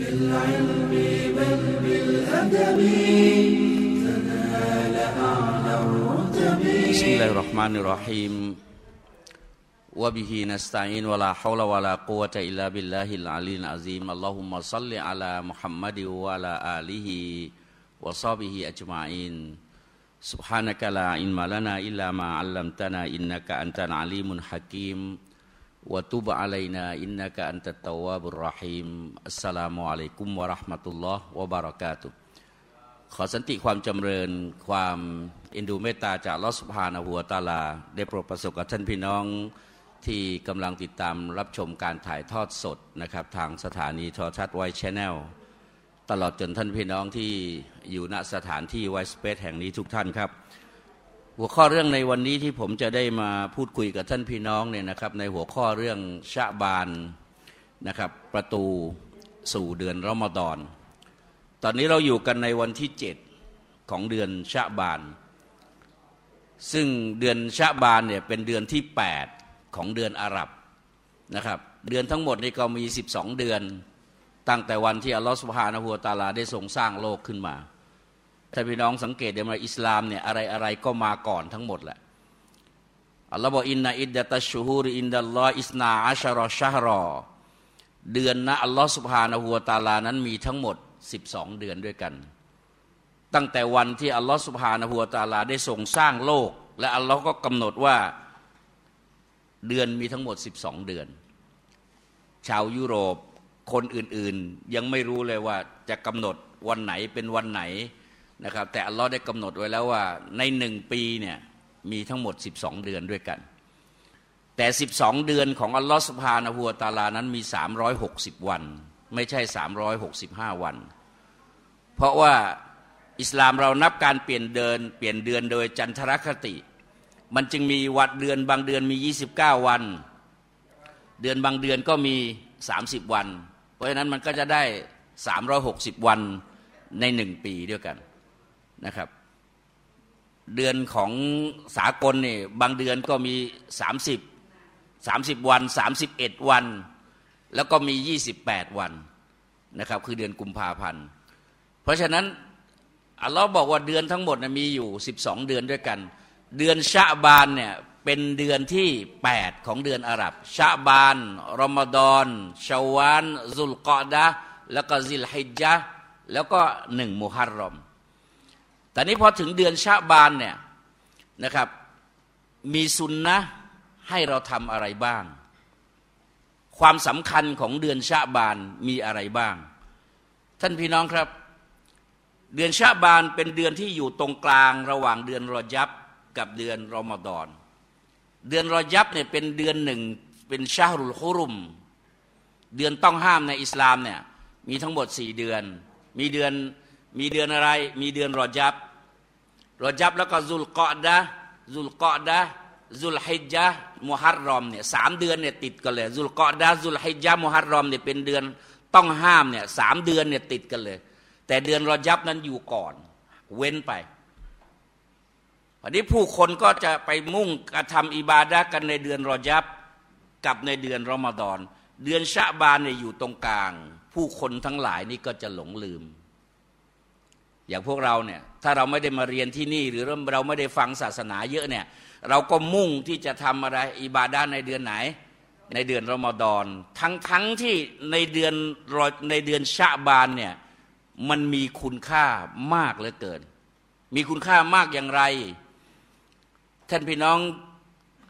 بالعلم بل بالأدب تنال أعلى الرتب. بسم الله الرحمن الرحيم. وبه نستعين ولا حول ولا قوة إلا بالله العلي العظيم. اللهم صل على محمد وعلى آله وصحبه أجمعين. سبحانك لا علم لنا إلا ما علمتنا إنك أنت العليم الحكيم. وتب علينا إنك أنت التواب الرحيم السلام عليكم ورحمة الله وبركاته ขอสันติความจำเริญความเอ็นดูเมตตาจากลอสุภาณหัวตาลา ได้โปรดประสบกับท่านพี่น้องที่กำลังติดตามรับชมการถ่ายทอดสดนะครับทางสถานีโทรทัศน์ไวชแนลตลอดจนท่านพี่น้องที่อยู่ณสถานที่ไวสเปซแห่งนี้ทุกท่านครับ หัวข้อเรื่องในวันนี้ที่ผมจะได้มาพูดคุยกับท่านพี่น้องเนี่ยนะครับ ในหัวข้อเรื่องชะบานนะครับ ประตูสู่เดือนรอมฎอน ตอนนี้เราอยู่กันในวันที่เจ็ดของเดือนชะบาน ซึ่งเดือนชะบานเนี่ยเป็นเดือนที่ 8 ของเดือนอาหรับนะครับ เดือนทั้งหมดนี่ก็มี 12 เดือน ตั้งแต่วันที่อัลลอฮฺสุบฮานะฮูวตาลาได้ทรงสร้างโลกขึ้นมา ถ้าพี่น้องสังเกตเดี๋ยวมาอิสลามเนี่ยอะไรอะไรก็มาก่อนทั้งหมดแหละอัลลอฮฺบอกอินนาอิดดะตัชชูฮูรอินดัลลอฮอิสนาอัชรอชฮรอเดือนนะอัลลอฮฺสุบฮานะฮูวตาลานั้นมีทั้งหมด 12 เดือนด้วยกัน ตั้งแต่วันที่อัลลอฮฺสุบฮานะฮูวตาลาได้ทรงสร้างโลก และอัลลอฮ์ก็กำหนดว่าเดือนมีทั้งหมด 12 เดือน ชาวยุโรปคนอื่นๆ ยังไม่รู้เลยว่าจะกำหนดวันไหนเป็นวันไหน นะครับแต่อัลลอฮ์ได้กำหนดไว้แล้วว่าในหนึ่งปีเนี่ยมีทั้งหมด 12 เดือนด้วยกัน แต่ 12 เดือนของอัลลอฮ์สุบฮานะฮูวตาลานั้นมี 360 วัน ไม่ใช่ 365 วัน เพราะว่าอิสลามเรานับการเปลี่ยนเดินเปลี่ยนเดือนโดยจันทรคติ มันจึงมีวัดเดือนบางเดือนมี 29 วัน เดือนบางเดือนก็มี 30 วัน เพราะฉะนั้นมันก็จะได้ 360 วันในหนึ่งปีด้วยกัน นะครับ เดือนของสากลนี่บางเดือนก็มี 30 30 วัน 31 วัน แล้วก็มี 28 วันนะครับ คือเดือนกุมภาพันธ์เพราะฉะนั้นอัลลอฮ์บอกว่าเดือนทั้งหมดนะมีอยู่ 12 เดือนด้วยกัน เดือนชะบานเนี่ยเป็นเดือนที่ 8 ของเดือนอาหรับชะบานรอมฎอนชาวานซุลกอดะแล้วก็ซิลฮิจญะแล้วก็หนึ่งมุฮัรรอม แต่นี้พอถึงเดือนชะบานเนี่ยนะครับ มีสุนนะให้เราทำอะไรบ้าง ความสำคัญของเดือนชะบานมีอะไรบ้าง ท่านพี่น้องครับ เดือนชะบานเป็นเดือนที่อยู่ตรงกลางระหว่างเดือนรอยับกับเดือนรอมฎอน เดือนรอยับเนี่ยเป็นเดือนหนึ่งเป็นชาฮุลคุรุม เดือนต้องห้ามในอิสลามเนี่ยมีทั้งหมดสี่เดือน มีเดือน มีเดือนอะไร มีเดือนรอยับรอยับแล้วก็ซุลกอดะซุลกอดะซุลฮิจญะมุฮัรรอมเนี่ยสามเดือนเนี่ยติดกันเลยซุลกอดะซุลฮิจญะมุฮัรรอมเนี่ยเป็นเดือนต้องห้ามเนี่ยสามเดือนเนี่ยติดกันเลย แต่เดือนรอยับนั้นอยู่ก่อน เว้นไปวันนี้ผู้คนก็จะไปมุ่งกระทำอิบาดะกันในเดือนรอยับกับในเดือนรอมฎอน เดือนชะบานเนี่ยอยู่ตรงกลาง ผู้คนทั้งหลายนี่ก็จะหลงลืม อย่างพวกเราเนี่ยถ้าเราไม่ได้มาเรียนที่นี่ หรือเราไม่ได้ฟังศาสนาเยอะเนี่ยเราก็มุ่งที่จะทำอะไรอิบาดะในเดือนไหน ในเดือนรอมฎอนทั้งทั้งที่ในเดือนในเดือนชะบานเนี่ยมันมีคุณค่ามากเหลือเกิน มีคุณค่ามากอย่างไร ท่านพี่น้อง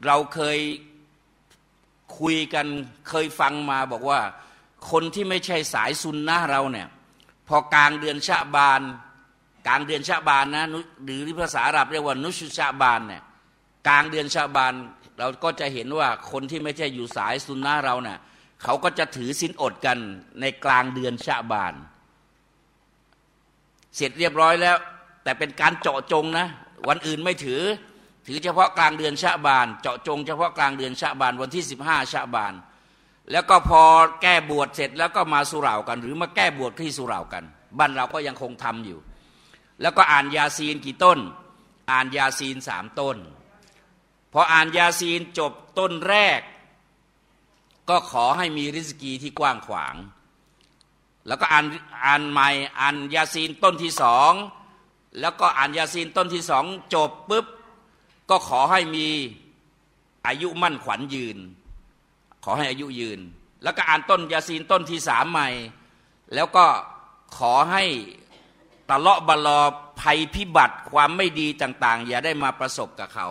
เราเคยคุยกันเคยฟังมาบอกว่า คนที่ไม่ใช่สายซุนนะเราเนี่ยพอกลางเดือนชะบาน กลางเดือนชะบานนะหรือภาษาอาหรับเรียกว่านุชชะบานเนี่ยกลางเดือนชะบาน เราก็จะเห็นว่าคนที่ไม่ใช่อยู่สายซุนนะเราเนี่ยเขาก็จะถือสินอดกันในกลางเดือนชะบาน เสร็จเรียบร้อยแล้ว แต่เป็นการเจาะจงนะ วันอื่นไม่ถือ ถือเฉพาะกลางเดือนชะบาน เจาะจงเฉพาะกลางเดือนชะบานวันที่สิบห้าชะบาน แล้วก็พอแก้บวชเสร็จแล้วก็มาสุรากัน หรือมาแก้บวชที่สุรากัน บ้านเราก็ยังคงทำอยู่ แล้วก็อ่านยาซีนกี่ต้น อ่านยาซีนสามต้น พออ่านยาซีนจบต้นแรก ก็ขอให้มีริสกีที่กว้างขวาง แล้วก็อ่านอ่านใหม่อ่านยาซีนต้นที่สองแล้วก็อ่านยาซีนต้นที่สองจบปุ๊บก็ขอให้มีอายุมั่นขวัญยืน ขอให้อายุยืน แล้วก็อ่านต้นยาซีนต้นที่สามใหม่ แล้วก็ขอให้ ตะเลาะบลอภัยพิบัติความไม่ดีต่าง ๆ อย่าได้มาประสบกับเขา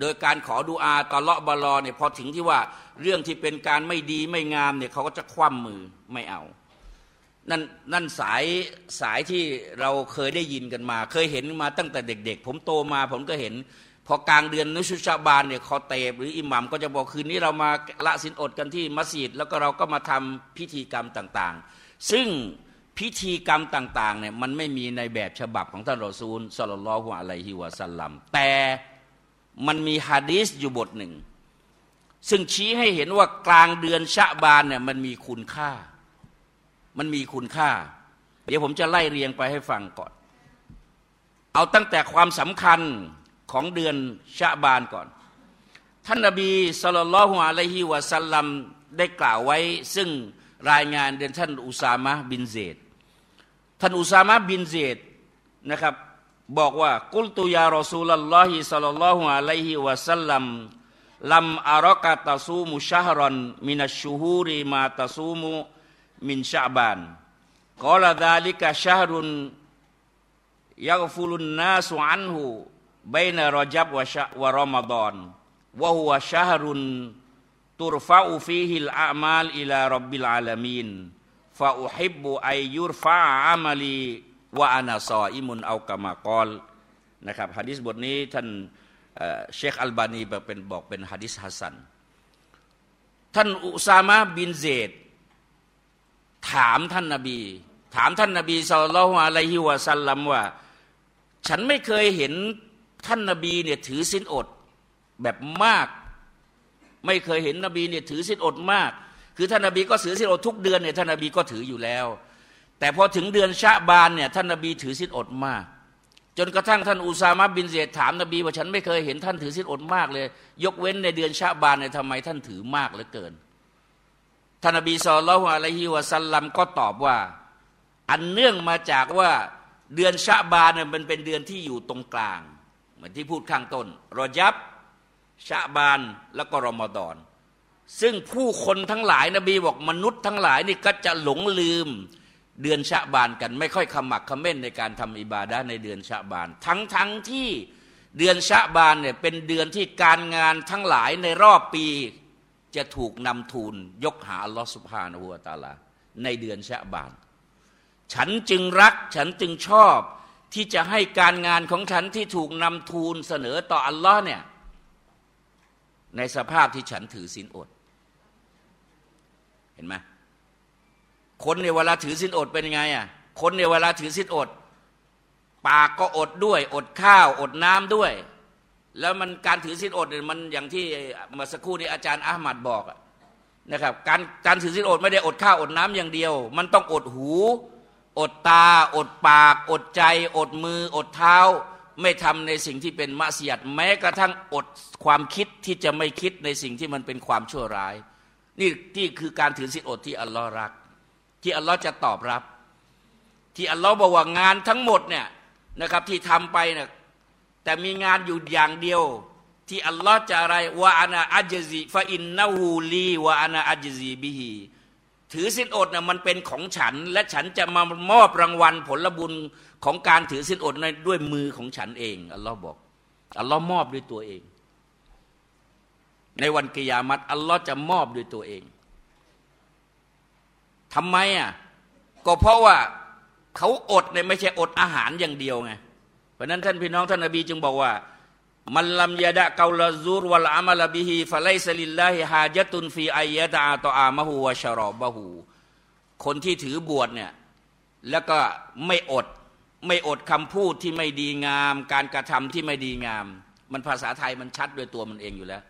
โดยการขอดูอาตะเลาะบลอเนี่ยพอถึงที่ว่าเรื่องที่เป็นการไม่ดีไม่งามเนี่ยเขาก็จะคว่ำมือไม่เอา นั่นนั่นสายสายที่เราเคยได้ยินกันมา เคยเห็นมาตั้งแต่เด็ก ๆ ผมโตมาผมก็เห็น พอกลางเดือนนุชุชาบานเนี่ยคอเตบหรืออิหมัมก็จะบอกคืนนี้เรามาละสินอดกันที่มัสยิดแล้วก็เราก็มาทำพิธีกรรมต่าง ๆ ซึ่ง พิธีกรรมต่างๆเนี่ยมันไม่มีในแบบฉบับของท่านรอซูลสลลลลอฮุอะลัยฮิวะสัลลัมแต่มันมีฮะดีษอยู่บทหนึ่ง ซึ่งชี้ให้เห็นว่ากลางเดือนชะบานเนี่ยมันมีคุณค่า มันมีคุณค่า เดี๋ยวผมจะไล่เรียงไปให้ฟังก่อน เอาตั้งแต่ความสำคัญของเดือนชะบานก่อน ท่านนบีสุลต่านลฮ์อะลัยฮิวะสัลลัมได้กล่าวไว้ซึ่งรายงานเดินท่านอุซามะบินเซด ท่านอุซามะบินเซดนะครับ บอกว่ากุลตุยารอซูลลอฮิสัลลัลลอฮุอะลัยฮิวะสัลลัมลัมอารอกะตาซูมุชฮรันมินัชชูฮูริมาตาซูมุมินชาบานกอลาดาลิกะชฮรุนยักฟุลุนนาสุอันหูบนรจับวะชะวะรอมฎอนวะฮุวะชฮรุน turfa'u fihi al-a'mal ila rabbil alamin fa uhibbu ay yurfa'a amali wa ana sa'imun au kama qol น ฟาอูฮิบูไอยูรฟาอามาลีวะครับฮะดิษบทนี้ท่านเชคอัลบานีเป็นบอกเป็นฮะดิษฮัสซันท่านอุซามะบินเซดถามท่านนบี ถามท่านนบีสุลต่านอะลัยฮิวะสัลลัมว่า ฉันไม่เคยเห็นท่านนบีเนี่ยถือสินอดแบบมาก ไม่เคยเห็นนบีเนี่ยถือศีลอดมาก คือท่านนบีก็ถือศีลอดทุกเดือนเนี่ยท่านนบีก็ถืออยู่แล้ว แต่พอถึงเดือนชะบานเนี่ยท่านนบีถือศีลอดมาก จนกระทั่งท่านอุซามะบินเซดถามนบีว่าฉันไม่เคยเห็นท่านถือศีลอดมากเลย ยกเว้นในเดือนชะบานเนี่ยทำไมท่านถือมากเหลือเกินท่านนบีสุลต่านอะลัยฮิวะสัลลัมก็ตอบว่า อันเนื่องมาจากว่าเดือนชะบานเนี่ยมันเป็นเดือนที่อยู่ตรงกลาง เหมือนที่พูดข้างต้นรอยับชาบานแล้วก็รอมฎอน ซึ่งผู้คนทั้งหลายนบีบอกมนุษย์ทั้งหลายนี่ก็จะหลงลืมเดือนชาบานกัน ไม่ค่อยขมักขม้นในการทำอิบาดะในเดือนชาบาน ทั้งทั้งที่เดือนชาบานเนี่ยเป็นเดือนที่การงานทั้งหลายในรอบปี จะถูกนำทูลยกหาอัลลอฮฺสุบฮานะฮูวาตาลา ในเดือนชาบาน ฉันจึงรักฉันจึงชอบที่จะให้การงานของฉันที่ถูกนำทูลเสนอต่ออัลลอฮ์เนี่ยในสภาพที่ฉันถือศีลอด เห็นไหมคนในเวลาถือศีลอดเป็นยังไงอะคนในเวลาถือศีลอด ปากก็อดด้วย อดข้าว อดน้ำด้วย แล้วมันการถือศีลอดเนี่ยมันอย่างที่เมื่อสักครู่นี้อาจารย์อาหมัดบอกนะครับ การการถือศีลอดไม่ได้อดข้าวอดน้ำอย่างเดียว มันต้องอดหู อดตา อดปาก อดใจ อดมือ อดเท้า ไม่ทำในสิ่งที่เป็นมัสยิดแม้กระทั่งอดความคิดที่จะไม่คิดในสิ่งที่มันเป็นความชั่วร้าย นี่ที่คือการถือศีลอดที่อัลลอฮ์รัก ที่อัลลอฮ์จะตอบรับ ที่อัลลอฮ์บอกว่างานทั้งหมดเนี่ยนะครับที่ทำไปเนี่ยแต่มีงานอยู่อย่างเดียว ที่อัลลอฮ์จะอะไรว่าอานาอัจซีฟาอินนาฮูลีว่าอานาอัจซีบิฮีถือสินอดน่ะมันเป็นของฉัน และฉันจะมามอบรางวัลผลบุญของการถือสินอดในด้วยมือของฉันเองอัลลอฮ์บอกอัลลอฮ์มอบด้วยตัวเอง ในวันกิยามัตอัลลอฮ์จะมอบด้วยตัวเองทำไมอะก็เพราะว่าเขาอดเนี่ยไม่ใช่อดอาหารอย่างเดียวไงเพราะนั้นท่านพี่น้องท่านนบีจึงบอกว่า มันลำยาดะเกาลซูรวลอามาลบิฮีฟะไลสลิลลาฮิฮาจตุนฟีอายะตาตออามะฮูวะชรอบะฮูคนที่ถือบวชเนี่ยแล้วก็ไม่อดไม่อดคำพูดที่ไม่ดีงาม การกระทำที่ไม่ดีงาม มันภาษาไทยมันชัดด้วยตัวมันเองอยู่แล้ว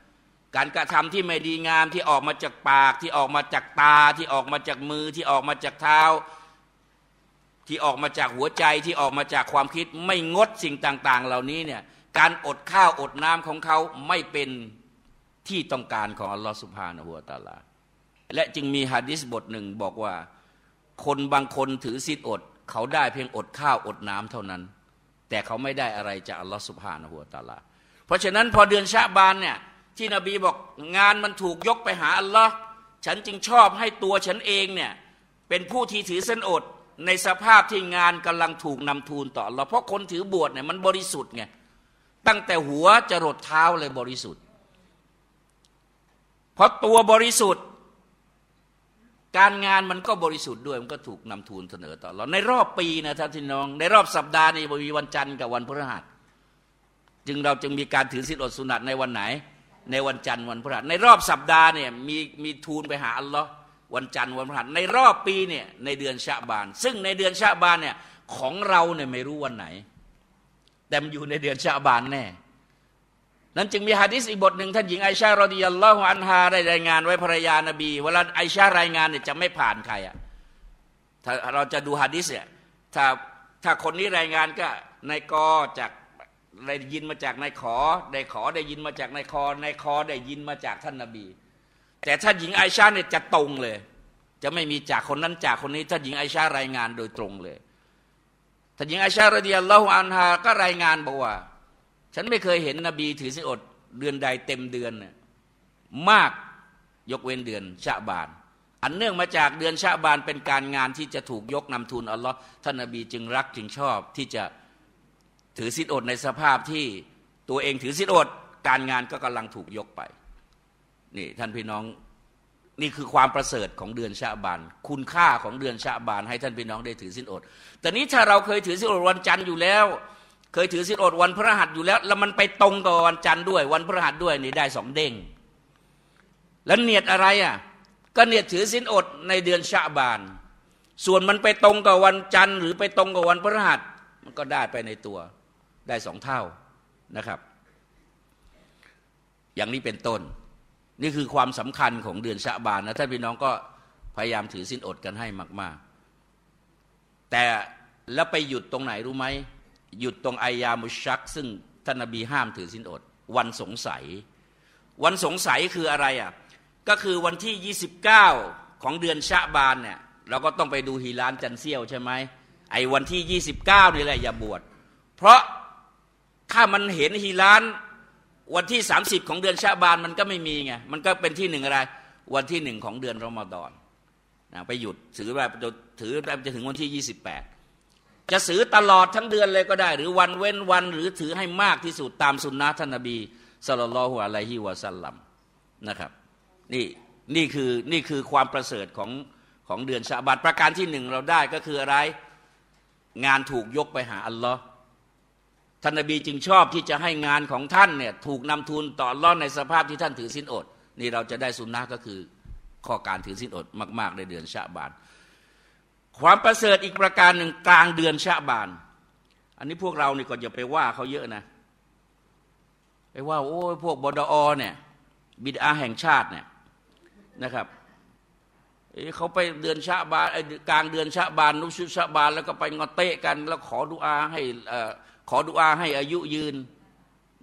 การกระทำที่ไม่ดีงามที่ออกมาจากปากที่ออกมาจากตาที่ออกมาจากมือที่ออกมาจากเท้า ที่ออกมาจากหัวใจที่ออกมาจากความคิดไม่งดสิ่งต่าง ๆ เหล่านี้เนี่ยการอดข้าวอดน้ำของเขาไม่เป็นที่ต้องการของอัลลอฮฺสุบฮานะฮูวตาลา และจึงมีฮะดิษบทหนึ่งบอกว่า คนบางคนถือศีลอด เขาได้เพียงอดข้าวอดน้ำเท่านั้น แต่เขาไม่ได้อะไรจากอัลลอฮฺสุบฮานะฮัวตาลา เพราะฉะนั้นพอเดือนชาบานเนี่ย ที่นบีบอกงานมันถูกยกไปหาอัลลอฮ์ฉันจึงชอบให้ตัวฉันเองเนี่ยเป็นผู้ที่ถือเส้นอดในสภาพที่งานกำลังถูกนำทูลต่อเราเพราะคนถือบวชเนี่ยมันบริสุทธิ์ไงตั้งแต่หัวจะรดเท้าเลยบริสุทธิ์ เพราะตัวบริสุทธิ์ การงานมันก็บริสุทธิ์ด้วยมันก็ถูกนำทูลเสนอต่อเราในรอบปีนะท่านที่น้อง ในรอบสัปดาห์นี้มีวันจันทร์กับวันพฤหัส จึงเราจึงมีการถือศีลอดสุนัตในวันไหน ในวันจันทร์วันพฤหัสในรอบสัปดาห์เนี่ยมีมีทูลไปหาอัลลอฮ์วันจันทร์วันพฤหัสในรอบปีเนี่ยในเดือนชาบาน ซึ่งในเดือนชาบานเนี่ยของเราเนี่ยไม่รู้วันไหน แต่มันอยู่ในเดือนชาบานแน่นั้นจึงมีฮะดิษอีกบทหนึ่งท่านหญิงไอชารอดิยัลลอฮุอันฮาได้รายงานไว้ภรรยานาบี เวลาไอชารายงานเนี่ยจะไม่ผ่านใครอะถ้าเราจะดูฮะดิษเนี่ยถ้าถ้าคนนี้รายงานก็นายกจาก ได้ยินมาจากนายขอ ได้ขอได้ยินมาจากนายคอนายคอได้ยินมาจากท่านนาบี แต่ถ้าหญิงไอชาเนี่ยจะตรงเลย จะไม่มีจากคนนั้นจากคนนี้ ถ้าหญิงไอชารายงานโดยตรงเลยถ้านหญิงไอชาระดียัลลอฮุอันฮาก็รายงานบอกว่า ฉันไม่เคยเห็นนบีถือสิอดเดือนใดเต็มเดือนน่ยมากยกเว้นเดือนชาบาน อันเนื่องมาจากเดือนชาบานเป็นการงานที่จะถูกยกนำทุนอัลลอฮ์ท่านนบีจึงรักจึงชอบที่จะ ถือสิอดในสภาพที่ตัวเองถือสิอดการงานก็กำลังถูกยกไปนี่ท่านพี่น้องนี่คือความประเสริฐของเดือนชาบาน คุณค่าของเดือนชาบาน ให้ท่านพี่น้องได้ถือสินอด แต่นี้ถ้าเราเคยถือสินอดวันจันทร์อยู่แล้ว เคยถือสินอดวันพระหัสอยู่แล้ว แล้วมันไปตรงกับวันจันทร์ด้วย วันพระหัสด้วยนี่ได้สองเด้งแล้วเนียดอะไรอะก็เนียดถือสินอดในเดือนชาบาน ส่วนมันไปตรงกับวันจันทร์หรือไปตรงกับวันพระหัสมันก็ได้ไปในตัว ได้สองเท่านะครับ อย่างนี้เป็นต้น นี่คือความสำคัญของเดือนชะบานนะท่านพี่น้องก็พยายามถือสินอดกันให้มาก ๆ แต่แล้วไปหยุดตรงไหนรู้ไหมหยุดตรงอายามุชัก ซึ่งท่านนบีห้ามถือสินอด วันสงสัย วันสงสัยคืออะไรอะก็คือวันที่ 29 ของเดือนชะบานเนี่ยเราก็ต้องไปดูฮีรานจันเซียวใช่ไหมไอ้วันที่ 29 นี่แหละอย่าบวช เพราะ ถ้ามันเห็นฮีราน วันที่ 30 ของเดือนชาบานมันก็ไม่มีไงมันก็เป็นที่หนึ่งอะไร วันที่หนึ่งของเดือนรอมฎอนนะไปหยุดถือแบบถือแบบจะถึงวันที่ 28 จะถือตลอดทั้งเดือนเลยก็ได้ หรือวันเว้นวันหรือถือให้มากที่สุดตามสุนนะท่านนบีสุลต่านอะลัยฮิวะสัลลัมนะครับนี่นี่คือนี่คือความประเสริฐของของเดือนชาบานประการที่หนึ่งเราได้ก็คืออะไร งานถูกยกไปหาอัลลอฮ์ ท่านนบีจึงชอบที่จะให้งานของท่านเนี่ยถูกนำทุนต่อรอดในสภาพที่ท่านถือสินอด นี่เราจะได้สุนนะก็คือข้อการถือสินอดมาก ๆ ในเดือนชาบาน ความประเสริฐอีกประการหนึ่งกลางเดือนชาบาน อันนี้พวกเรานี่ก็อย่าไปว่าเขาเยอะนะไปว่าโอ้พวกบดอเนี่ยบิดาแห่งชาติเนี่ยนะครับเขาไปเดือนชาบานกลางเดือนชาบานนุชุชาบาน แล้วก็ไปงอเตะกัน แล้วขอดุอาให้ ขอดุอาให้อายุยืน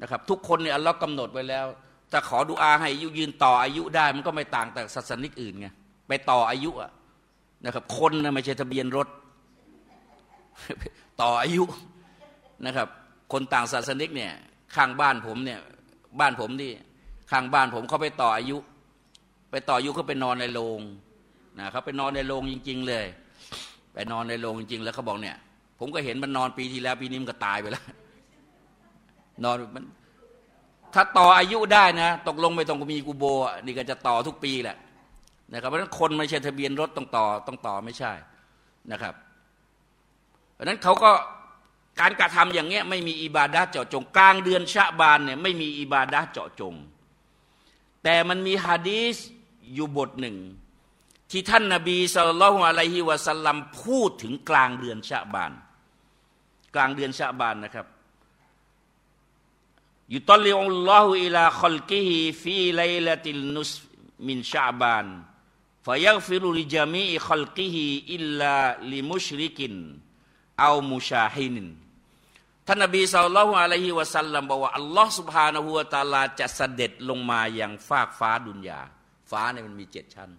นะครับ ทุกคนเนี่ยอัลลอฮ์กำหนดไว้แล้วถ้าขอดุอาให้อายุยืนต่ออายุได้ มันก็ไม่ต่างแต่ศาสนิกอื่นไงไปต่ออายุอะนะครับ คนนะไม่ใช่ทะเบียนรถ ต่ออายุนะครับ คนต่างศาสนิกเนี่ยข้างบ้านผมเนี่ย บ้านผมนี่ข้างบ้านผมเขาไปต่ออายุ ไปต่ออายุเขาไปนอนในโรงนะเขาไปนอนในโรงจริง ๆ เลย ไปนอนในโรงจริง ๆ แล้วเขาบอกเนี่ย ผมก็เห็นมันนอนปีที่แล้ว ปีนี้มันก็ตายไปแล้ว นอนมัน ถ้าต่ออายุได้นะ ตกลงไม่ต้องมีกูโบนี่ก็จะต่อทุกปีแหละนะครับเพราะฉะนั้นคนไม่ใช่ทะเบียนรถต้องต่อต้องต่อไม่ใช่นะครับ เพราะฉะนั้นเขาก็การกระทำอย่างเงี้ยไม่มีอิบาดะเจาะจง กลางเดือนชะบานเนี่ยไม่มีอิบาดะเจาะจง แต่มันมีฮะดีษอยู่บทหนึ่ง ที่ท่านนาบีสุลต่านละฮ์อะลัยฮิวะสัลลัมพูดถึงกลางเดือนชะบาน กลางเดือนชาบานนะครับيطلع الله إلى خلقه في ليلة النصف من شعبان فيغفر لجميع خلقه إلا لمشرك أو مشاحنท่านนบีสัลลัลลอฮุอะลัยฮิวะสัลลัมบอกว่าอัลลอฮ์สุบฮานะฮูวะตาลาจะเสด็จลงมาอย่างฟากฟ้าดุนยา ฟ้าเนี่ยมันมีเจ็ดชั้น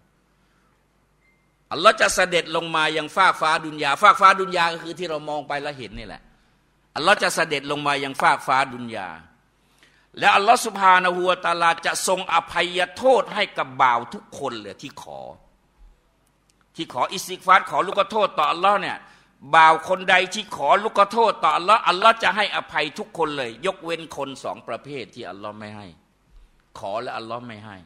อัลลอฮ์จะเสด็จลงมายังฟากฟ้าดุนยาฟากฟ้าดุนยาก็คือที่เรามองไปแล้วเห็นนี่แหละอัลลอฮ์จะเสด็จลงมายังฟากฟ้าดุนยา และอัลลอฮ์สุภาณหัวตาลาจะทรงอภัยโทษให้กับบ่าวทุกคนเลยที่ขอ ที่ขออิสิกฟาร์ขอลูกโทษต่ออัลลอฮ์เนี่ยบ่าวคนใดที่ขอลูกโทษต่ออัลลอฮ์อัลลอฮ์จะให้อภัยทุกคนเลย ยกเว้นคนสองประเภทที่อัลลอฮ์ไม่ให้ ขอและอัลลอฮ์ไม่ให้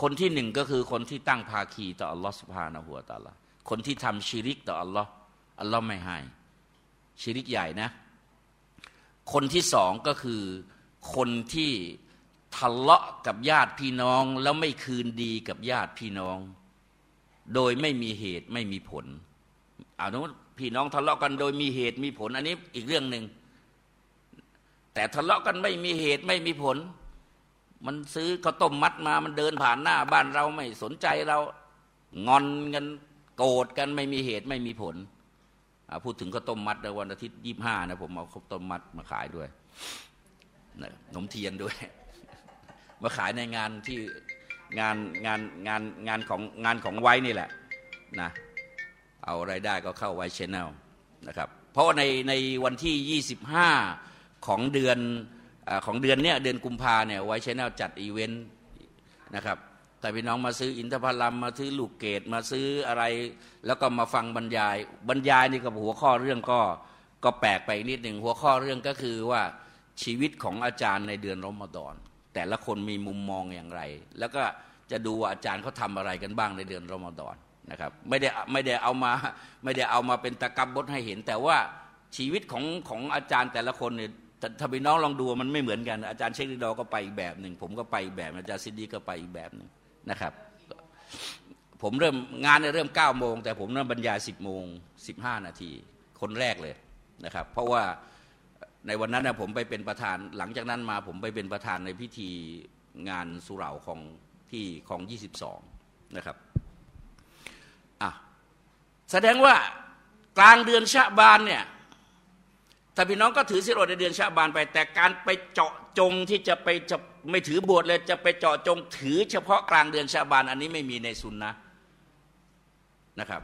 คนที่หนึ่งก็คือคนที่ตั้งภาคีต่ออัลลอฮ์สุภาณหัวตาลาคนที่ทำชิริกต่ออัลลอฮ์อัลลอฮ์ไม่ให้ชิริกใหญ่นะ คนที่สองก็คือคนที่ทะเลาะกับญาติพี่น้อง แล้วไม่คืนดีกับญาติพี่น้อง โดยไม่มีเหตุไม่มีผลเอาโน้พี่น้องทะเลาะกันโดยมีเหตุมีผล อันนี้อีกเรื่องหนึ่งแต่ทะเลาะกันไม่มีเหตุไม่มีผล มันซื้อข้าวต้มมัดมา มันเดินผ่านหน้า บ้านเราไม่สนใจเรางอนกันโกรธกันไม่มีเหตุไม่มีผลพูดถึงข้าวต้มมัดในวันอาทิตย์ยี่ห้านะผมเอาข้าวต้มมัดมาขายด้วยขนมเทียนด้วย มาขายในงานที่งานงานงานงานของงานของไว้นี่แหละนะเอาไรายได้ก็เข้าไว้ชแนลนะครับ เพราะในในวันที่ 25 ของเดือน ของเดือนเนี้ยเดือนกุมภาเนี่ยไว้ชแนลจัดอีเวนต์นะครับแต่พี่น้องมาซื้ออินทผลัมมาซื้อลูกเกดมาซื้ออะไร แล้วก็มาฟังบรรยาย บรรยายนี่กับหัวข้อเรื่องก็ก็แปลกไปนิดหนึ่งหัวข้อเรื่องก็คือว่าชีวิตของอาจารย์ในเดือนรอมฎอน แต่ละคนมีมุมมองอย่างไร แล้วก็จะดูว่าอาจารย์เขาทาอะไรกันบ้างในเดือนรอมฎอนนะครับไม่ได้ไม่ได้เอามาไม่ได้เอามาเป็นตะกับบุรให้เห็น แต่ว่าชีวิตของของอาจารย์แต่ละคนเนี่ย ถ้าพี่น้องลองดูมันไม่เหมือนกัน อาจารย์เชคริดอก็ไปอีกแบบหนึ่งผมก็ไปอีกแบบ อาจารย์ซิดดี้ก็ไปอีกแบบหนึ่งนะครับ ผมเริ่มงานเริ่ม9ก้าโมงแต่ผมเริ่มบรรยาย 10 โมงสิบนาที คนแรกเลยนะครับ เพราะว่าในวันนั้นนะผมไปเป็นประธาน หลังจากนั้นมาผมไปเป็นประธานในพิธีงานสุเหร่าของที่ของ 22 นะครับอะแสดงว่ากลางเดือนชะบานเนี่ย แต่พี่น้องก็ถือสิรอดในเดือนชะบานไป แต่การไปเจาะจงที่จะไปจะไม่ถือบวชเลยจะไปเจาะจงถือเฉพาะกลางเดือนชะบานอันนี้ไม่มีในสุนนะนะครับ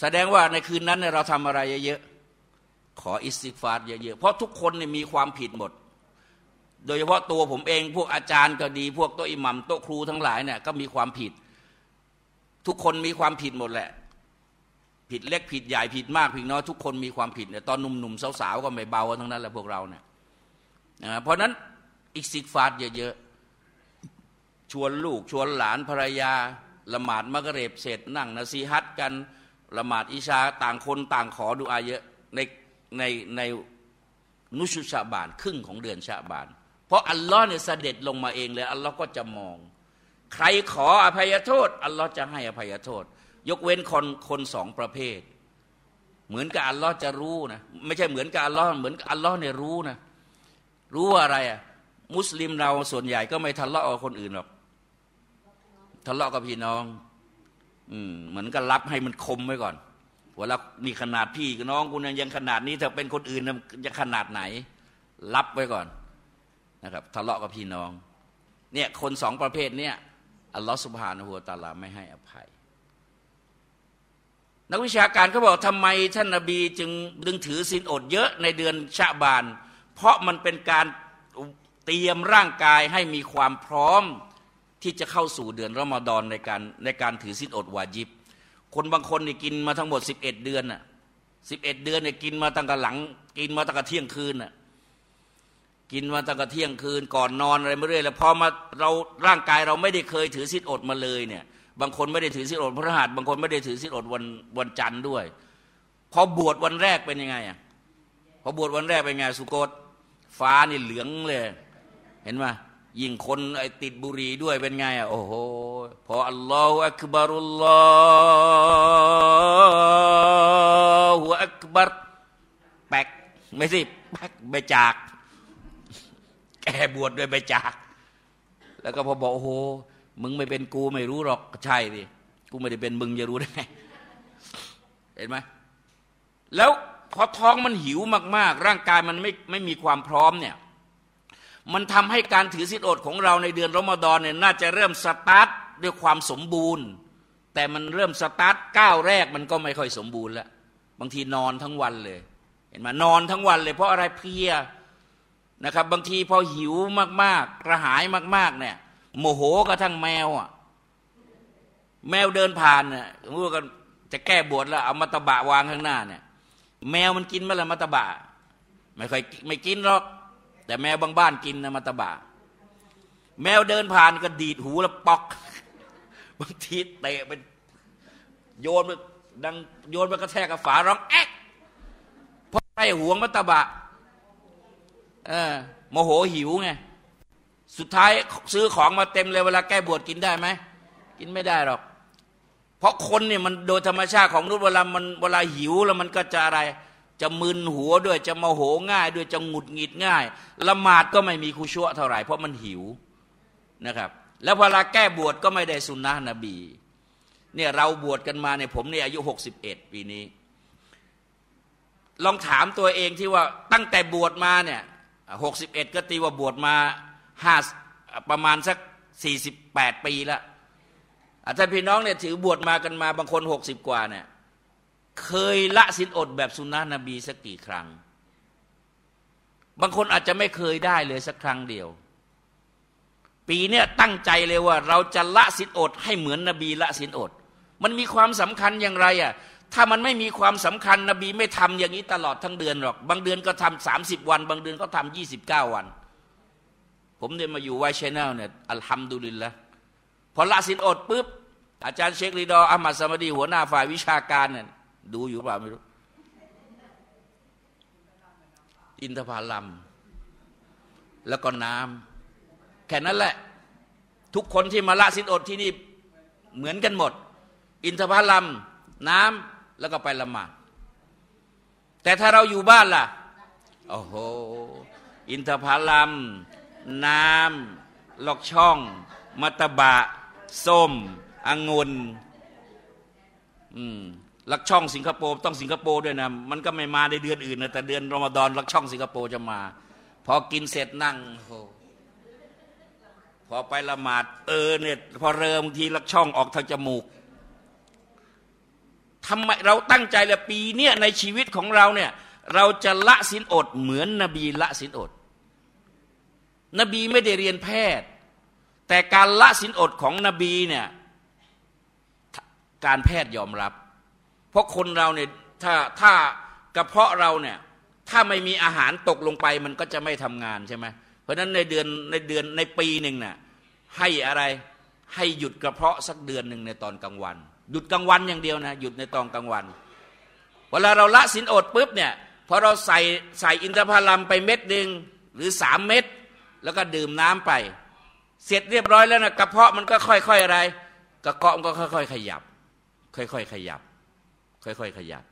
แสดงว่าในคืนนั้นเราทำอะไรเยอะๆขออิสติฟาร์เยอะๆเพราะทุกคนเนี่ยมีความผิดหมด โดยเฉพาะตัวผมเองพวกอาจารย์ก็ดี พวกโตอิหมัมโตครูทั้งหลายเนี่ยก็มีความผิด ทุกคนมีความผิดหมดแหละ ผิดเล็กผิดใหญ่ผิดมากผิดน้อยทุกคนมีความผิดเนี่ยตอนหนุ่มๆสาวๆก็ไม่เบาทั้งนั้นแหละพวกเราเนี่ยเพราะนั้นอิสติฟาร์เยอะๆชวนลูกชวนหลานภรรยาละหมาดมักเรบเสร็จนั่งนสีฮัดกันละหมาดอิชาต่างคนต่างขอดูอาเยอะในในในนุชุชาบานครึ่งของเดือนชาบาน เพราะอัลลอฮ์เนี่ยเสด็จลงมาเองเลยอัลลอฮ์ก็จะมอง ใครขออภัยโทษ อัลลอฮ์จะให้อภัยโทษ ยกเว้นคนคนสองประเภท เหมือนกับอัลลอฮ์จะรู้นะไม่ใช่เหมือนกับอัลลอฮ์เหมือนอัลลอฮ์เนี่ยรู้นะรู้ว่าอะไรอะมุสลิมเราส่วนใหญ่ก็ไม่ทะเลาะกับคนอื่นหรอกทะเลาะกับพี่น้อง อืมเหมือนกับรับให้มันคมไว้ก่อนว่าเรานี่ขนาดพี่น้องกูยังขนาดนี้ถ้าเป็นคนอื่นจะขนาดไหน รับไว้ก่อนนะครับ ทะเลาะกับพี่น้อง เนี่ยคนสองประเภทเนี่ยอัลลอฮฺสุบฮานะฮูวตาลาไม่ให้อภัย นักวิชาการเขาบอกทำไมท่านนาบีจึงดึงถือสินอดเยอะในเดือนชะบาน เพราะมันเป็นการเตรียมร่างกายให้มีความพร้อมที่จะเข้าสู่เดือนรอมฎอนในการในการถือสินอดวาจิบ คนบางคนนี่กินมาทั้งหมดสิบเอ็ดเดือนน่ะสิบเอ็ดเดือนเนี่ยกินมาตั้งแต่หลัง กินมาตั้งแต่เที่ยงคืนน่ะกินมาตั้งแต่เที่ยงคืน ก่อนนอนอะไรไม่เรื่อยแล้วพอมาเราร่างกายเราไม่ได้เคยถือสิทธิอดมาเลยเนี่ย บางคนไม่ได้ถือสิทธิอดพระหัสบางคนไม่ได้ถือสิทธิอดวันวันจันทร์ด้วย พอบวชวันแรกเป็นยังไงอะพอบวชวันแรกเป็นไงสุโกตฟ้านี่เหลืองเลย เห็นไหมยิ่งคนไอติดบุหรี่ด้วยเป็นไงอะโอ้โหพออัลลอฮฺอักบารุลลอฮฺอักบารแปกไม่สิแปกไปจาก แกบวชด้วยไปจาก แล้วก็พอบอกโอ้โห มึงไม่เป็นกูไม่รู้หรอกใช่ดิกูไม่ได้เป็นมึงจะรู้ได้ไงเห็นไหมแล้วพอท้องมันหิวมากๆ ร่างกายมันไม่ไม่มีความพร้อมเนี่ย มันทำให้การถือศีลอดของเราในเดือนรอมฎอนเนี่ยน่าจะเริ่มสตาร์ทด้วยความสมบูรณ์ แต่มันเริ่มสตาร์ทก้าวแรกมันก็ไม่ค่อยสมบูรณ์แล้วบางทีนอนทั้งวันเลย เห็นไหมนอนทั้งวันเลยเพราะอะไรเพลียนะครับ บางทีพอหิวมากๆ กระหายมากๆเนี่ย โมโหกระทั่งแมวอะ แมวเดินผ่านเนี่ยรู้กันจะแก้บวชแล้วเอามัตบะวางข้างหน้าเนี่ย แมวมันกินไหมล่ะมัตบะ ไม่ค่อยไม่กินหรอก แต่แมวบางบ้านกินนะมัตบะ แมวเดินผ่านก็ดีดหูแล้วปอกบางทีเตะเป็นโยนไปดังโยนไปกระแทกกับฝาร้องแอ๊กเพราะไอ้หวงมัตตบะ เออโมโหหิวไง สุดท้ายซื้อของมาเต็มเลยเวลาแก้บวชกินได้ไหมกินไม่ได้หรอก เพราะคนเนี่ยมันโดยธรรมชาติของมนุษย์เวลามันเวลาหิวแล้วมันก็จะอะไร จะมึนหัวด้วยจะโมโหง่าย ด้วยจะหงุดหงิดง่าย ละหมาดก็ไม่มีคุชั่วเท่าไหร่เพราะมันหิวนะครับ แล้วเวลาแก้บวชก็ไม่ได้สุนนะนบีเนี่ยเราบวชกันมาเนี่ยผมเนี่ยอายุหกสิบเอ็ดปีนี้ ลองถามตัวเองที่ว่าตั้งแต่บวชมาเนี่ยหกสิบเอ็ดก็ตีว่าบวชมา ห้าประมาณสักสี่สิบแปดปีแล้วท่าพี่น้องเนี่ยถือบวชมากันมาบางคนหกสิบกว่าเนี่ยเคยละสินอดแบบสุนนะนบีสักกี่ครั้ง บางคนอาจจะไม่เคยได้เลยสักครั้งเดียว ปีเนี่ยตั้งใจเลยว่า เราจะละสินอดให้เหมือนนบีละสินอด มันมีความสำคัญอย่างไรอะถ้ามันไม่มีความสำคัญนบีไม่ทำอย่างนี้ตลอดทั้งเดือนหรอก บางเดือนก็ทำสามสิบวัน บางเดือนก็ทำยี่สิบเก้าวัน ผมเนี่ยมาอยู่ไวชแนลเนี่ยอัลฮัมดุลิลละพอละสินอดปุ๊บ อาจารย์เชคลีดออามัดสมดี หัวหน้าฝ่ายวิชาการเนี่ยดูอยู่เปล่าไม่รู้ อินทผลัม แล้วก็น้ำแค่นั้นแหละ ทุกคนที่มาละสินอดที่นี่เหมือนกันหมด อินทผลัม น้ำแล้วก็ไปละหมาดแต่ถ้าเราอยู่บ้านล่ะโอ้โหอินทผลัม น้ำลอกช่อง มัตบะ ส้มองุ่นลักช่องสิงคโปร์ต้องสิงคโปร์ด้วยนะมันก็ไม่มาในเดือนอื่นนะแต่เดือนรอมฎอนลักช่องสิงคโปร์จะมา พอกินเสร็จนั่งโพอไปละหมาดเออเนี่ยพอเริ่มทีลักช่องออกทางจมูกทำไมเราตั้งใจลยปีเนี้ยในชีวิตของเราเนี่ย เราจะละสินอดเหมือนนบีละสินอด นบีไม่ได้เรียนแพทย์ แต่การละสินอดของนบีเนี่ยการแพทย์ยอมรับ เพราะคนเราเนี่ยถ้าถ้ากระเพาะเราเนี่ยถ้าไม่มีอาหารตกลงไปมันก็จะไม่ทำงานใช่ไหมเพราะนั้นในเดือนในเดือนในปีหนึ่งน่ะให้อะไรให้หยุดกระเพาะสักเดือนหนึ่งในตอนกลางวัน หยุดกลางวันอย่างเดียวนะหยุดในตอนกลางวัน เวลาเราละสินอดปุ๊บเนี่ยพอเราใส่ใส่อินทผลัมไปเม็ดหนึ่งหรือสามเม็ด แล้วก็ดื่มน้ำไป เสร็จเรียบร้อยแล้วนะกระเพาะมันก็ค่อยๆอะไร กระเกาะมันก็ค่อย ๆ ขยับ ค่อยๆขยับ ค่อยๆขยับ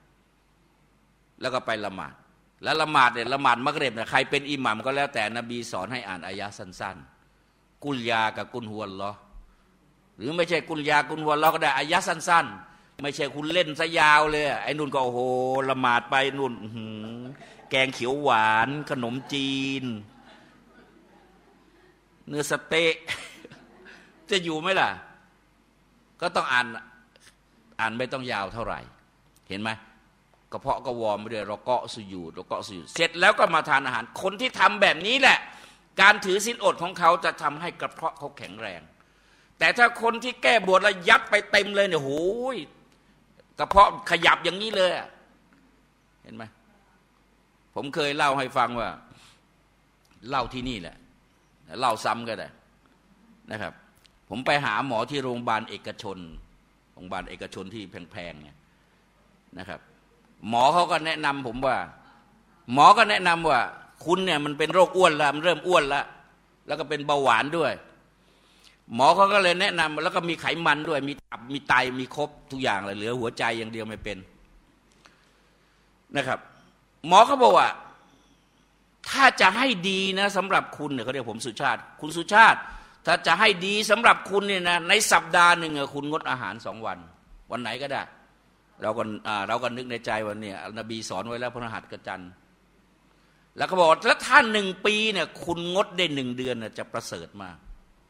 แล้วก็ไปละหมาด แล้วละหมาดเนี่ยละหมาดมักเร็บเนี่ยใครเป็นอิหมัมก็แล้วแต่นบีสอนให้อ่านอายะสั้น ๆ กุลยากับกุลฮวนลอหรือไม่ใช่กุลยากุลหัวเราก็ได้อายะสั้น ๆไม่ใช่คุณเล่นซะยาวเลย ไอ้นุ่นก็โอ้โหละหมาดไปนุ่นแกงเขียวหวาน ขนมจีน เนื้อสเต๊ะจะอยู่ไหมล่ะ ก็ต้องอ่านอ่านไม่ต้องยาวเท่าไหร่ เห็นไหมกระเพาะก็วอร์มไปด้วยเราเกาะสุยูเราเกาะสุยูเสร็จแล้วก็มาทานอาหาร คนที่ทำแบบนี้แหละ การถือสินอดของเขาจะทำให้กระเพาะเขาแข็งแรง แต่ถ้าคนที่แก้บวชแล้วยัดไปเต็มเลยเนี่ยโอ้ยกระเพาะขยับอย่างนี้เลยเห็นไหมผมเคยเล่าให้ฟังว่า เล่าที่นี่แหละ เล่าซ้ำก็ได้นะครับ ผมไปหาหมอที่โรงพยาบาลเอกชนโรงพยาบาลเอกชนที่แพงๆเนี่ยนะครับ หมอเขาก็แนะนำผมว่า หมอก็แนะนำว่า คุณเนี่ยมันเป็นโรคอ้วนแล้วมันเริ่มอ้วนแล้วแล้วก็เป็นเบาหวานด้วย หมอเขาก็เลยแนะนำแล้วก็มีไขมันด้วย มีตับมีไตมีครบทุกอย่างเลยเหลือหัวใจอย่างเดียวไม่เป็นนะครับ หมอเขาบอกว่า ถ้าจะให้ดีนะสำหรับคุณเนี่ยเขาเรียกผมสุชาติ คุณสุชาติ ถ้าจะให้ดีสำหรับคุณเนี่ยนะในสัปดาห์หนึ่งคุณงดอาหารสองวัน วันไหนก็ได้ เราก็เราก็นึกในใจว่าเนี่ยนบีสอนไว้แล้วพระหัตถ์กระจันแล้วก็บอกถ้าท่านหนึ่งปีเนี่ยคุณงดได้หนึ่งเดือนจะประเสริฐมาก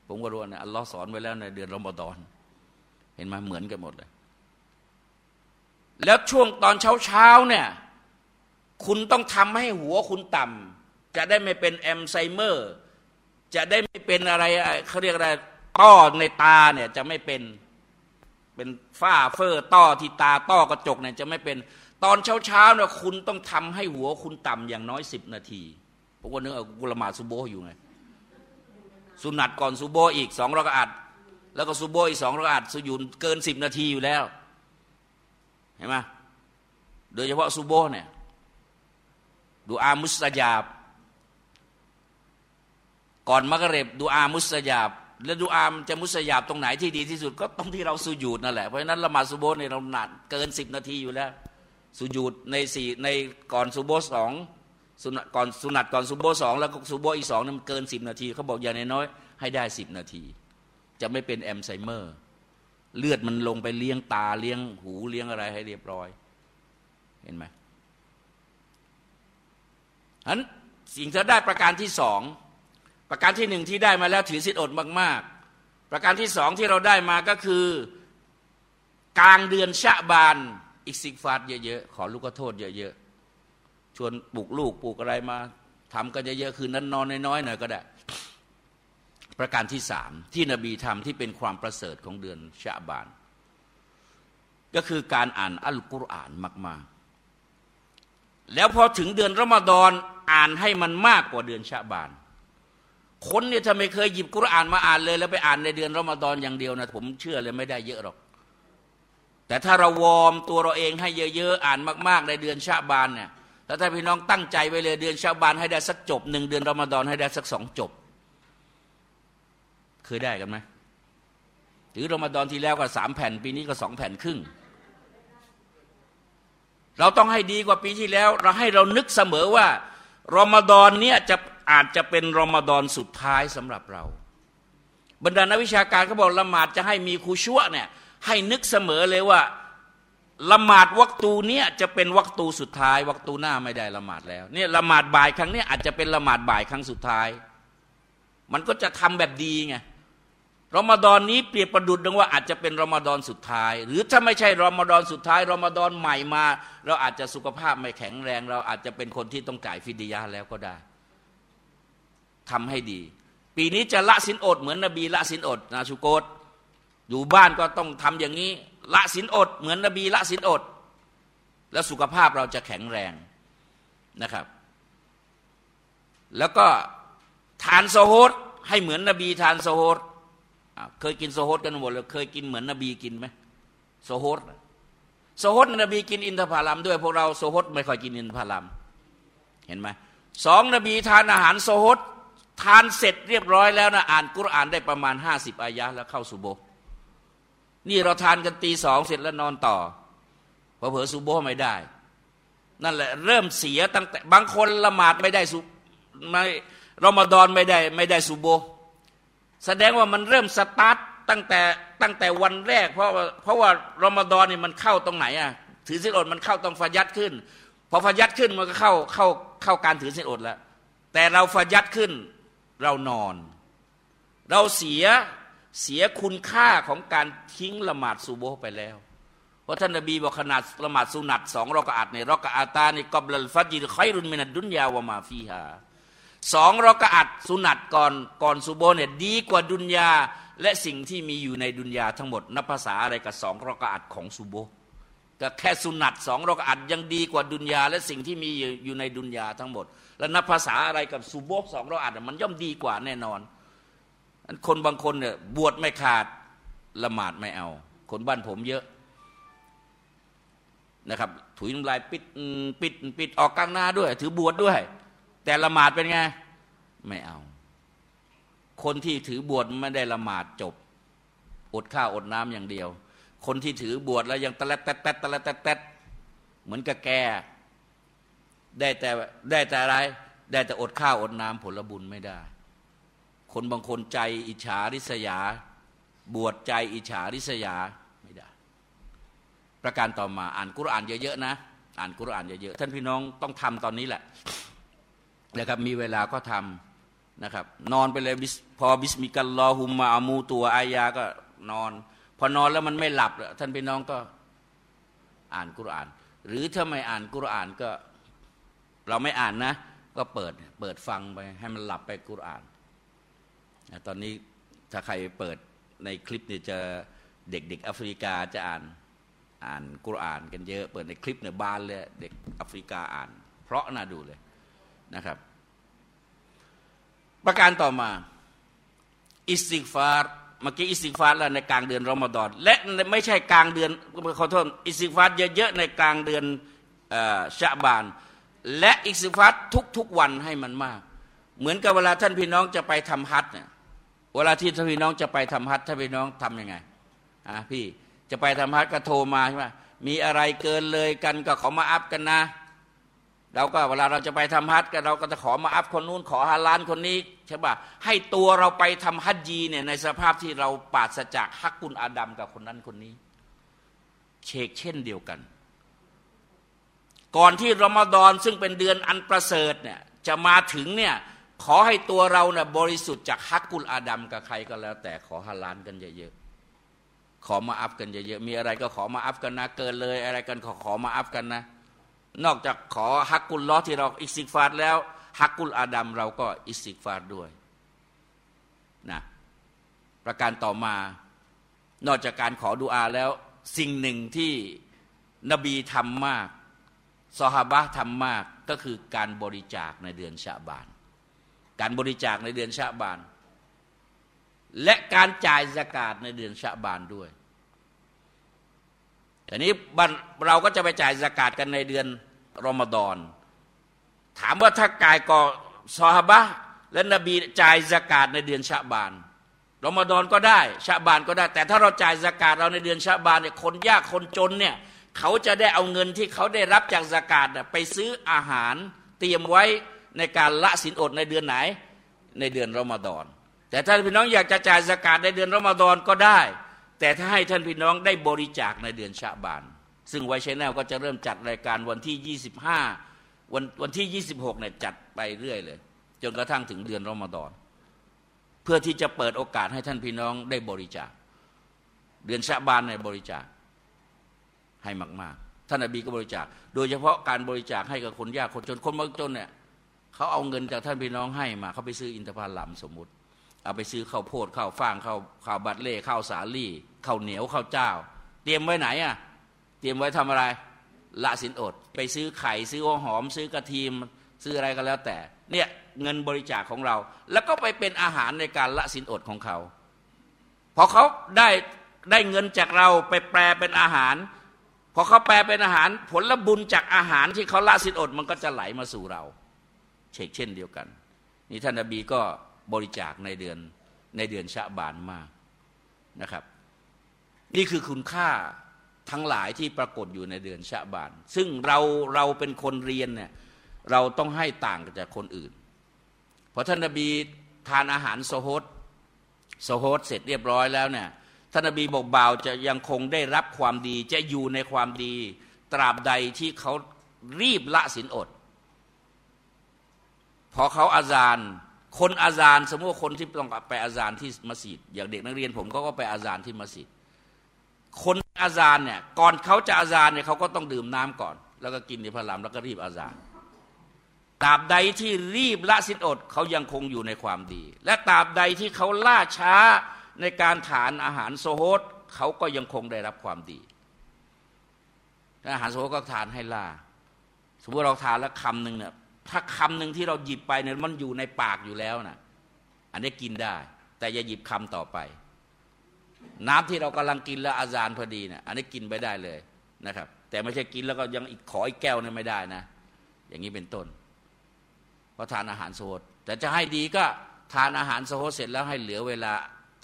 ผมก็รู้นะอัลลอฮ์สอนไว้แล้วในเดือนรอมฎอน เห็นไหมเหมือนกันหมดเลย แล้วช่วงตอนเช้าเช้าเนี่ย คุณต้องทำให้หัวคุณต่ำ จะได้ไม่เป็นแอมไซเมอร์ จะได้ไม่เป็นอะไรเขาเรียกอะไรต้อในตาเนี่ยจะไม่เป็นเป็นฝ้าเฟอร์ต้อที่ตาต้อกระจกเนี่ยจะไม่เป็น ตอนเช้าเช้าเนี่ยคุณต้องทำให้หัวคุณต่ำอย่างน้อยสิบนาทีผมก็นึกเอากุลมาซูโบอยู่ไงสุนัตก่อนซูโบอีกสองรากอัดแล้วก็ซูโบอีกสองรากอัดสุยุนเกินสิบนาทีอยู่แล้ว เห็นไหมโดยเฉพาะซูโบเนี่ยดูอามุสยาบ ก่อนมักเร็บดูอามุสยาบ แล้วดูอามจะมุสยาบตรงไหนที่ดีที่สุด ก็ต้องที่เราสุญูดนั่นแหละเพราะฉะนั้นละหมาดซูโบเนี่ยเราหนักเกินสิบนาทีอยู่แล้วสุญูดในสี่ในก่อนซูโบสองสุนก่อนสุนัตก่อนซูโบสองแล้วก็ซูโบอีกสองนี่มันเกินสิบนาทีเขาบอกอย่างน้อยให้ได้สิบนาที จะไม่เป็นแอมไซเมอร์ เลือดมันลงไปเลี้ยงตาเลี้ยงหูเลี้ยงอะไรให้เรียบร้อย เห็นไหมอันสิ่งที่ได้ประการที่สอง ประการที่หนึ่งที่ได้มาแล้วถือสิทธิอดมาก ๆ ประการที่สองที่เราได้มาก็คือกลางเดือนชะบานอีกสิกฟาดเยอะๆ ขอลูกโทษเยอะๆ ชวนปลูกลูกปลูกอะไรมาทำกันเยอะๆ คืนนั้นนอนน้อยๆหน่อยก็ได้ ประการที่สามที่นบีทำที่เป็นความประเสริฐของเดือนชะบาน ก็คือการอ่านอัลกุรอานมาก ๆ แล้วพอถึงเดือนรอมฎอนอ่านให้มันมากกว่าเดือนชะบาน คนเนี่ยถ้าไม่เคยหยิบกุรอานมาอ่านเลย แล้วไปอ่านในเดือนรอมฎอนอย่างเดียวนะผมเชื่อเลยไม่ได้เยอะหรอก แต่ถ้าเราวอร์มตัวเราเองให้เยอะๆอ่านมาก ๆ ในเดือนชาบานเนี่ยถ้าท่าพี่น้องตั้งใจไว้เลยเดือนชาบานให้ได้สักจบหนึ่งเดือนรอมฎอนให้ได้สักสองจบ เคยได้กันไหมหรือรอมฎอนที่แล้วก็สามแผ่น ปีนี้ก็สองแผ่นครึ่งเราต้องให้ดีกว่าปีที่แล้ว เราให้เรานึกเสมอว่ารอมฎอนเนี่ยจะ อาจจะเป็นรอมฎอนสุดท้ายสำหรับเรา บรรดานักวิชาการเขาบอกละหมาดจะให้มีคูชั่วเนี่ยให้นึกเสมอเลยว่าละหมาดวักตูเนี่ยจะเป็นวักตูสุดท้าย วักตูหน้าไม่ได้ละหมาดแล้วเนี่ยละหมาดบ่ายครั้งเนี้ยอาจจะเป็นละหมาดบ่ายครั้งสุดท้าย มันก็จะทำแบบดีไงรอมฎอนนี้เปรียบประดุดดังว่าอาจจะเป็นรอมฎอนสุดท้าย หรือถ้าไม่ใช่รอมฎอนสุดท้ายรอมฎอนใหม่มา เราอาจจะสุขภาพไม่แข็งแรง เราอาจจะเป็นคนที่ต้องจ่ายฟิดียาแล้วก็ได้ ทำให้ดี ปีนี้จะละศีลอดเหมือนนบีละศีลอดนาชุโกตอยู่บ้านก็ต้องทำอย่างนี้ ละศีลอด เหมือนนบีละศีลอด แล้วสุขภาพเราจะแข็งแรงนะครับ แล้วก็ทานซะฮูรให้เหมือนนบีทานซะฮูรเคยกินซะฮูรกันหมดเลยเคยกินเหมือนนบีกินไหมซะฮูรซะฮูรนบีกินอินทผลัมด้วยพวกเราซะฮูรไม่ค่อยกินอินทผลัมเห็นไหมสองนบีทานอาหารโซฮด ทานเสร็จเรียบร้อยแล้วนะอ่านกุรอานได้ประมาณห้าสิบอายะแล้วเข้าสุโบนี่เราทานกันตีสองเสร็จแล้วนอนต่อพอเผลอสุโบไม่ได้ นั่นแหละเริ่มเสียตั้งแต่บางคนละหมาดไม่ได้สุไม่รอมฎอนไม่ได้ไม่ได้สุโบแสดงว่ามันเริ่มสตาร์ตตั้งแต่ตั้งแต่วันแรก เพราะเพราะว่ารอมฎอนนี่มันเข้าตรงไหนอะถือสินอดมันเข้าตรงฟายัดขึ้น พอฟายัดขึ้นมันก็เข้าเข้าเข้าการถือสินอดแล้วแต่เราฟายัดขึ้น เรานอน เราเสียเสียคุณค่าของการทิ้งละหมาดซูโบไปแล้ว เพราะท่านนบีบอกขนาดละหมาดสุนัตสองรอกอาดในรอกอาตาในกอบลฟัจิรคอยรุนมินัดดุนยาวมาฟีฮาสองรอกอาดสุนัตก่อนก่อนซูโบเนี่ยดีกว่าดุนยาและสิ่งที่มีอยู่ในดุนยาทั้งหมดนับภาษาอะไรกับสองรอกอาดของซูโบก็แค่สุนัตสองรอกอาดยังดีกว่าดุนยาและสิ่งที่มีอยู่ในดุนยาทั้งหมด แล้วนับภาษาอะไรกับสุโบกสองเราอ่านมันย่อมดีกว่าแน่นอนคนบางคนเนี่ยบวชไม่ขาดละหมาดไม่เอา คนบ้านผมเยอะนะครับถุยน้ำลายปิดปิดปิดออกกลางหน้าด้วย ถือบวชดด้วย แต่ละหมาดเป็นไง ไม่เอา คนที่ถือบวชไม่ได้ละหมาดจบ อดข้าวอดน้ำอย่างเดียว คนที่ถือบวชแล้วยังตะแลตแตะตะแลตแตะเหมือนกับแก ได้แต่ได้แต่อะไร ได้แต่อดข้าวอดน้ำผลบุญไม่ได้ คนบางคนใจอิจฉาริษยา บวชใจอิจฉาริษยาไม่ได้ ประการต่อมาอ่านกุรอานเยอะๆนะ อ่านกุรอานเยอะๆท่านพี่น้องต้องทำตอนนี้แหละนะครับมีเวลาก็ทำนะครับ นอนไปเลยพอباسمك اللهم أموت وأحياก็นอน พอนอนแล้วมันไม่หลับ ท่านพี่น้องก็อ่านกุรอาน หรือถ้าไม่อ่านกุรอานก็ เราไม่อ่านนะ ก็เปิดเปิดฟังไปให้มันหลับไปกุรอานตอนนี้ถ้าใครเปิดในคลิปเนี่ยจะเด็กๆแอฟริกาจะอ่านอ่านกุรอานกันเยอะ เปิดในคลิปเนี่ยบานเลยเด็กแอฟริกาอ่าน เพราะน่าดูเลยนะครับ ประการต่อมาอิสติกฟาร์เมื่อกี้อิสติกฟาร์แล้วในกลางเดือนรอมฎอนและไม่ใช่กลางเดือนขอโทษอิสติกฟาร์เยอะๆในกลางเดือนชะบาน และอิสติกฟาร์ทุกๆวันให้มันมาก เหมือนกับเวลาท่านพี่น้องจะไปทำฮัจญ์เนี่ยเวลาที่ท่านพี่น้องจะไปทำฮัจญ์ท่านพี่น้องทำยังไงอะพี่จะไปทำฮัจญ์ก็โทรมาใช่ไหมมีอะไรเกินเลยกันก็ขอมาอัพกันนะเราก็เวลาเราจะไปทำฮัทกันเราก็จะขอมาอัพคนนู้นขอฮาลานคนนี้ใช่ป่ะให้ตัวเราไปทำฮัจญีเนี่ยในสภาพที่เราปราศจากฮักกุลอาดัมกับคนนั้นคนนี้เชกเช่นเดียวกัน ก่อนที่รอมฎอนซึ่งเป็นเดือนอันประเสริฐเนี่ยจะมาถึงเนี่ยขอให้ตัวเราเนี่ยบริสุทธิ์จากฮักกุลอาดัมกับใครก็แล้ว แต่ขอฮาลานกันเยอะๆขอมาอัฟกันเยอะๆมีอะไรก็ขอมาอัฟกันนะเกินเลยอะไรกันขอขอมาอัฟกันนะ นอกจากขอحق اللهที่เราอิสติกฟาร์แล้วحق آدمเราก็อิสติกฟาร์ด้วยนะประการต่อมานอกจากการขอดุอาแล้วสิ่งหนึ่งที่นบีทำมาก ซอฮาบะทำมากก็คือการบริจาคในเดือนชาบาน การบริจาคในเดือนชาบาน และการจ่ายสกาดในเดือนชาบานด้วยแต่นี้เราก็จะไปจ่ายสกาดกันในเดือนรอมฎอน ถามว่าถ้ากายก่อซอฮาบะและนบีจ่ายสกาดในเดือนชาบานรอมฎอนก็ได้ชาบานก็ได้ แต่ถ้าเราจ่ายสกาดเราในเดือนชาบานเนี่ยคนยากคนจนเนี่ย เขาจะได้เอาเงินที่เขาได้รับจากสกาดไปซื้ออาหารเตรียมไว้ในการละสินอดในเดือนไหน ในเดือนรอมฎอน แต่ถ้าพี่น้องอยากจะจ่ายสกาดในเดือนรอมฎอนก็ได้ แต่ถ้าให้ท่านพี่น้องได้บริจาคในเดือนชาบาน ซึ่งไวชแนลก็จะเริ่มจัดรายการวันที่ 25 วันวันที่ 26เนี่ยจัดไปเรื่อยเลย จนกระทั่งถึงเดือนรอมฎอน เพื่อที่จะเปิดโอกาสให้ท่านพี่น้องได้บริจาค เดือนชาบานในบริจาค ให้มากๆ ท่านอบีก็บริจาค โดยเฉพาะการบริจาคให้กับคนยากคนจนคนบางจนเนี่ยเขาเอาเงินจากท่านพี่น้องให้มาเขาไปซื้ออินทผลัมสมมุติ เอาไปซื้อข้าวโพดข้าวฟ่างข้าวข้าวบัตเล่ข้าวสาลี่ข้าวเหนียวข้าวเจ้า เตรียมไว้ไหนอะเตรียมไว้ทำอะไรละสินอด ไปซื้อไข่ซื้อหัวหอม ซื้อกระเทียมซื้ออะไรก็แล้วแต่ เนี่ยเงินบริจาคของเรา แล้วก็ไปเป็นอาหารในการละสินอดของเขาพอเขาได้ได้เงินจากเราไปแปลเป็นอาหาร พอเขาแปลเป็นอาหารผลบุญจากอาหารที่เขาละสินอดมันก็จะไหลมาสู่เราเช่นเช่นเดียวกัน นี่ท่านนบีก็บริจาคในเดือนในเดือนชะบานมากนะครับ นี่คือคุณค่าทั้งหลายที่ปรากฏอยู่ในเดือนชะบาน ซึ่งเราเราเป็นคนเรียนเนี่ยเราต้องให้ต่างจากคนอื่นพอท่านนบีทานอาหารโซฮดโซฮดเสร็จเรียบร้อยแล้วเนี่ย ท่านนบีบอกบ่าวจะยังคงได้รับความดีจะอยู่ในความดี ตราบใดที่เขารีบละสินอด พอเขาอาจารคนอาจารสมมติคนที่ต้องไปอาจารที่มัสยิดอย่างเด็กนักเรียนผมเขาก็ไปอาจารที่มัสยิดคนอาจารเนี่ยก่อนเขาจะอาจารเนี่ยเขาก็ต้องดื่มน้ำก่อน แล้วก็กินในพระลามแล้วก็รีบอาจารตราบใดที่รีบละสินอดเขายังคงอยู่ในความดี และตราบใดที่เขาล่าช้า ในการทานอาหารโซโฮตเขาก็ยังคงได้รับความดี อาหารโซโฮตก็ทานให้ล่า สมมติเราทานแล้วคำหนึ่งเนี่ยถ้าคำหนึ่งที่เราหยิบไปเนี่ยมันอยู่ในปากอยู่แล้วนะอันนี้กินได้ แต่อย่าหยิบคำต่อไป น้ำที่เรากำลังกินแล้วอาจารย์พอดีเนะี่ยอันนี้กินไปได้เลยนะครับ แต่ไม่ใช่กินแล้วก็ยังอีกขออีกแก้วเนี่ยไม่ได้นะ อย่างนี้เป็นต้นเพราะทานอาหารโซดแต่จะให้ดีก็ทานอาหารโซดเสร็จแล้วให้เหลือเวลา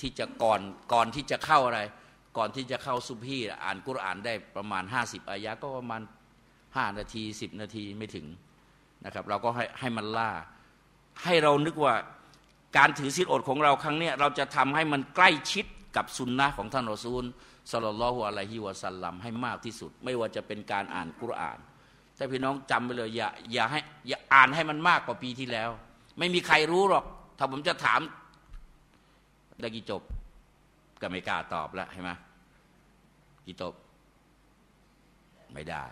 ที่จะก่อนก่อนที่จะเข้าอะไร ก่อนที่จะเข้าซุพีอ่านกุรอานได้ประมาณ 50 อายะก็ประมาณ 5 นาที 10 นาทีไม่ถึงนะครับ เราก็ให้ให้มันล่า ให้เรานึกว่าการถือศีลอดของเราครั้งนี้เราจะทำให้มันใกล้ชิดกับสุนนะของท่านรอซูลสลลลอฮุอะลัยฮิวะสัลลัมให้มากที่สุด ไม่ว่าจะเป็นการอ่านกุรอาน แต่พี่น้องจำไปเลยอย่าอย่าให้อย่าอ่านให้มันมากกว่าปีที่แล้ว ไม่มีใครรู้หรอก ถ้าผมจะถาม ได้กี่จบ ก็ไม่กล้าตอบแล้วใช่ไหมกี่ตบไม่ได้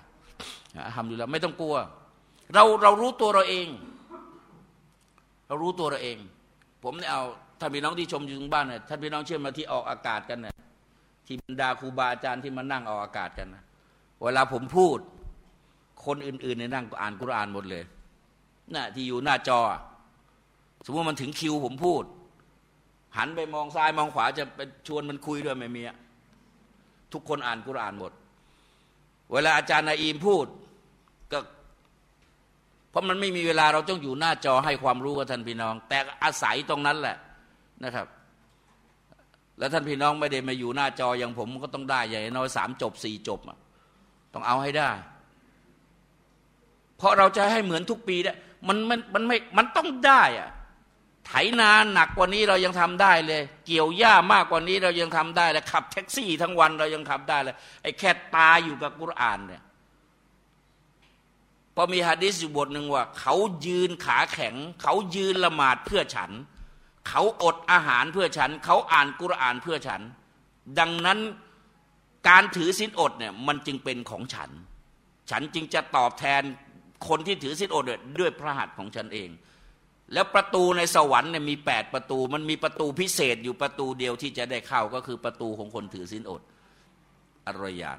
ทำดูแล้วไม่ต้องกลัว เราเรารู้ตัวเราเอง เรารู้ตัวเราเอง ผมเนี่ยเอาท่านพี่น้องที่ชมอยู่ทางบ้านเนี่ยท่านพี่น้องเชื่อมาที่ออกอากาศกันเนี่ยที่บรรดาครูบาอาจารย์ที่มานั่งออกอากาศกันนะเวลาผมพูด คนอื่นๆในนั่งอ่านกุรอานหมดเลยน่ะที่อยู่หน้าจอ สมมติมันถึงคิวผมพูด หันไปมองซ้ายมองขวาจะไปชวนมันคุยด้วยไม่มีทุกคนอ่านกุรอานหมด เวลาอาจารย์นาอีมพูดก็เพราะมันไม่มีเวลาเราต้องอยู่หน้าจอให้ความรู้กับท่านพี่น้อง แต่อาศัยตรงนั้นแหละนะครับ แล้วท่านพี่น้องไม่ได้มาอยู่หน้าจออย่างผมก็ต้องได้อย่น้อยสามจบสี่จบต้องเอาให้ได้ เพราะเราจะให้เหมือนทุกปีได้มันมันมันไม่มันต้องได้อะ ไถนาหนักกว่านี้เรายังทำได้เลย เกี่ยวหญ้ามากกว่านี้เรายังทำได้เลยขับแท็กซี่ทั้งวันเรายังทำได้เลยไอ้แค่ตาอยู่กับกุรอานเนี่ยพอมีฮะดิษอยู่บทหนึ่งว่า เขายืนขาแข็ง เขายืนละหมาดเพื่อฉัน เขาอดอาหารเพื่อฉัน เขาอ่านกุรอานเพื่อฉัน ดังนั้นการถือศีลอดเนี่ยมันจึงเป็นของฉัน ฉันจึงจะตอบแทนคนที่ถือศีลอดด้วยพระหัตถ์ของฉันเอง แล้วประตูในสวรรค์เนี่ยมีแปดประตู มันมีประตูพิเศษอยู่ประตูเดียวที่จะได้เข้าก็คือประตูของคนถือศีลอดอรยาน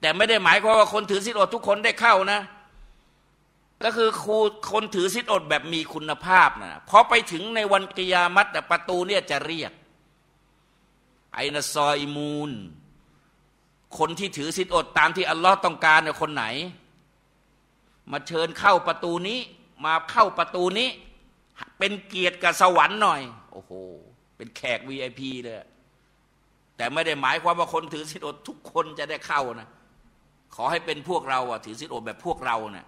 แต่ไม่ได้หมายความว่าคนถือศีลอดทุกคนได้เข้านะ ก็คือครูคนถือศีลอดแบบมีคุณภาพนะพอไปถึงในวันกิยามัตประตูเนี่ยจะเรียก ไอนาซอยมูนคนที่ถือศีลอดตามที่อัลลอฮ์ต้องการเนี่ยคนไหน มาเชิญเข้าประตูนี้ มาเข้าประตูนี้ เป็นเกียรติกับสวรรค์หน่อย โอ้โห เป็นแขก VIP เลย แต่ไม่ได้หมายความว่าคนถือศีลอดทุกคนจะได้เข้านะ ขอให้เป็นพวกเราอะถือศีลอดแบบพวกเราเนะี่ย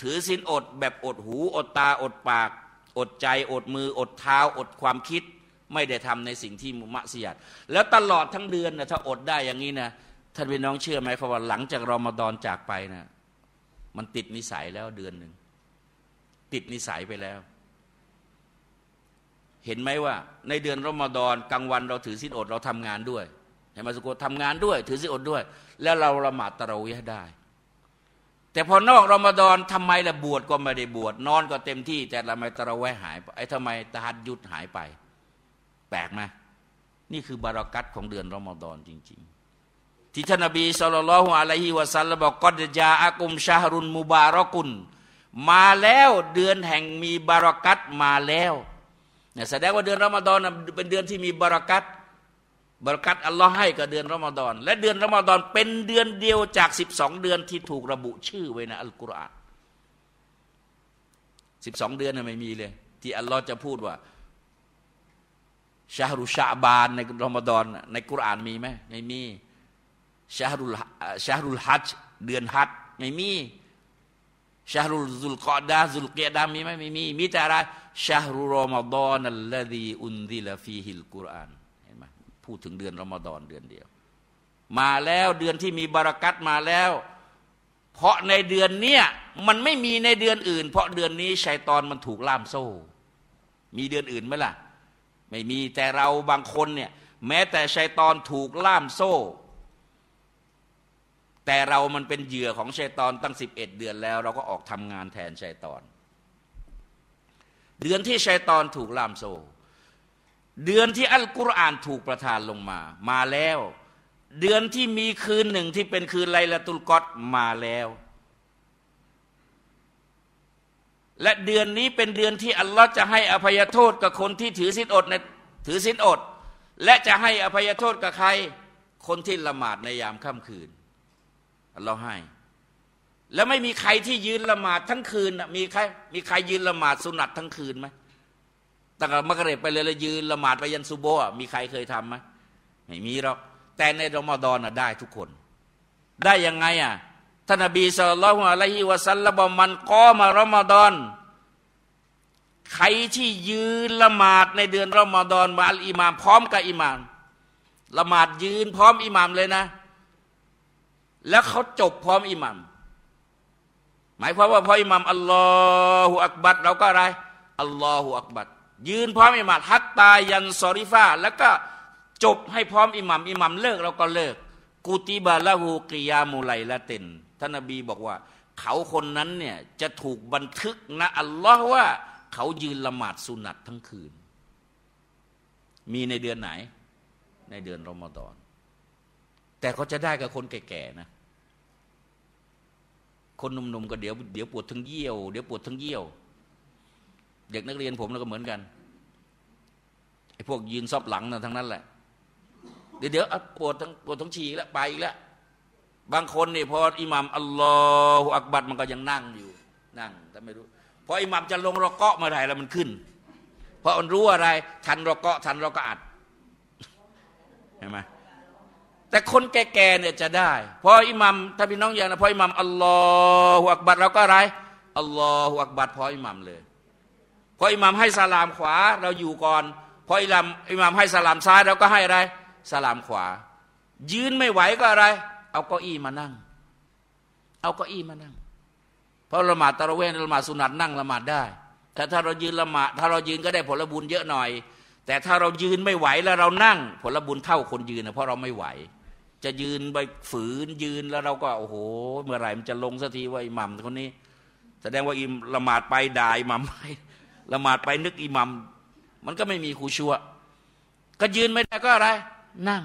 ถือศีลอดแบบอดหู อดตาอดปาก อดใจอดมือ อดเท้า อดความคิด ไม่ได้ทำในสิ่งที่มุมะเสียด แล้วตลอดทั้งเดือนนะถ้าอดได้อย่างนี้นะท่านพี่น้องเชื่อไหมครับว่าหลังจากรอมฎอนจากไปนะมันติดนิสัยแล้วเดือนหนึ่งติดนิสัยไปแล้ว เห็นไหมว่า ในเดือนรอมฎอนกลางวันเราถือศีลอดเราทำงานด้วยเห็นไหมสุโกทำงานด้วย ถือศีลอดด้วย แล้วเราละหมาดตะเราวิได้ แต่พอนอกรอมฎอนทำไมละบวชก็ไม่ได้บวชนอนก็เต็มที่ แต่ละไม่ตะเราวิหายไอ้ทำไมตะฮัดยุดหายไป แปลกไหมนี่คือบารักัตของเดือนรอมฎอนจริง ๆที่ท่านนบีสุลต่านละฮ์อะลัยฮิวะสัลลัมบอกกอดจาอากุมชาฮรุนมุบารอกุนมาแล้วเดือนแห่งมีบารักัตมาแล้ว เนี่ยแสดงว่าเดือนรอมฎอนเป็นเดือนที่มีบารักัตบารักัตอัลลอฮ์ให้กับเดือนรอมฎอนและเดือนรอมฎอนเป็นเดือนเดียวจากสิบสองเดือนที่ถูกระบุชื่อไว้ในอัลกุรอานสิบสองเดือนน่ะไม่มีเลย ที่อัลลอฮ์จะพูดว่าชาฮรุชาบานในรอมฎอนในกุรอานมีไหมไม่มีชาฮรุลشهر الحج เดือนฮัจญ์ไม่มีشهر ذو القعدة ذو القعدةมีไหมไม่มีมีแต่อะไร شهر رمضان الذي أنزل فيه القرآنเห็นไหมพูดถึงเดือนรอมฎอนเดือนเดียว มาแล้วเดือนที่มีบารอกัตมาแล้ว เพราะในเดือนเนี้ยมันไม่มีในเดือนอื่น เพราะเดือนนี้ชัยตอนมันถูกล่ามโซ่ มีเดือนอื่นไหมล่ะ ไม่มีแต่เราบางคนเนี่ยแม้แต่ชัยตอนถูกล่ามโซ่ แต่เรามันเป็นเหยื่อของชัยตอนตั้งสิบเอ็ดเดือนแล้ว เราก็ออกทำงานแทนชัยตอน เดือนที่ชัยตอนถูกล่ามโซ่เดือนที่อัลกุรอานถูกประทานลงมา มาแล้ว เดือนที่มีคืนหนึ่งที่เป็นคืนไลละตุลกอตมาแล้ว และเดือนนี้เป็นเดือนที่อัลลอฮ์จะให้อภัยโทษกับคนที่ถือสินอดในถือสินอด และจะให้อภัยโทษกับใคร คนที่ละหมาดในยามค่ำคืนอัลลอฮ์ให้ แล้วไม่มีใครที่ยืนละหมาดทั้งคืนมีใครมีใครยืนละหมาดสุนัตทั้งคืนไหมตั้งแต่มกเรบไปเลยแล้วยืนละหมาดไปยันซูโบะมีใครเคยทํำไหมไม่มีหรอกแต่ในรอมฎอนได้ทุกคน ได้ยังไงอะท่านอบีสุลต่านอะลัยฮิวะสัลลัมมันก้อมารอมฎอนใครที่ยืนละหมาดในเดือนรอมฎอนมาอัลอิมามพร้อมกับอิมามละหมาดยืนพร้อมอิหมามเลยนะ แล้วเขาจบพร้อมอิหมาม หมายความว่าพออิหมัมอัลลอฮฺอักบัดเราก็อะไรอัลลอฮฺอักบัดยืนพร้อมอิหมัมฮัตตายันซอริฟาแล้วก็จบให้พร้อมอิหมัมอิหมัมเลิกเราก็เลิกกุติบาละหูกิยามุไลละเตนท่านนบีบอกว่า เขาคนนั้นเนี่ยจะถูกบันทึกนะอัลลอฮ์ว่า เขายืนละหมาดสุนัตทั้งคืน มีในเดือนไหน ในเดือนรอมฎอน แต่เขาจะได้กับคนแก่ๆนะ คนหนุ่มๆก็เดี๋ยวเดี๋ยวปวดทั้งเยี่ยวเดี๋ยวปวดทั้งเยี่ยว เด็กนักเรียนผมก็เหมือนกันไอ้พวกยืนซอบหลังนะทั้งนั้นแหละ เดี๋ยวเดี๋ยวปวดทั้งปวดทั้งฉี่แล้วไปอีกแล้วบางคนนี่พออิหมัมอัลลอฮฺอักบัดมันก็ยังนั่งอยู่ นั่ง แต่ไม่รู้พออิหมัมจะลงรอเกาะมาไหร่แล้วมันขึ้นเพราะมันรู้อะไร ทันรอเกาะทันรอก็อัดเห็นไหม แต่คนแก่ๆเนี่ยจะได้พออิหมัมถ้าพี่น้องอย่างนะพออิหมัมอัลลอฮฺอักบัดเราก็อะไรอัลลอฮฺอักบัดพออิหมัมเลยพออิหมัมให้สลามขวาเราอยู่ก่อนพออิหมัมอิหมัมให้สลามซ้ายเราก็ให้อะไรสลามขวา ยืนไม่ไหวก็อะไร เอาเก้าอี้มานั่ง เอาเก้าอี้มานั่ง เพราะละหมาดตะระเวนละหมาดสุนัตนั่งละหมาดได้ แต่ถ้าเรายืนละหมาดถ้าเรายืนก็ได้ผลบุญเยอะหน่อย แต่ถ้าเรายืนไม่ไหวแล้วเรานั่ง ผลบุญเท่าคนยืนนะเพราะเราไม่ไหว จะยืนไปฝืนยืนแล้วเราก็โอ้โห เมื่อไหร่มันจะลงสักทีว่าอิหมัมคนนี้ แสดงว่าอิมละหมาดไปด่าอิหมัมไปละหมาดไปนึกอิหมัมมันก็ไม่มีคูชัวก็ยืนไม่ได้ก็อะไร นั่ง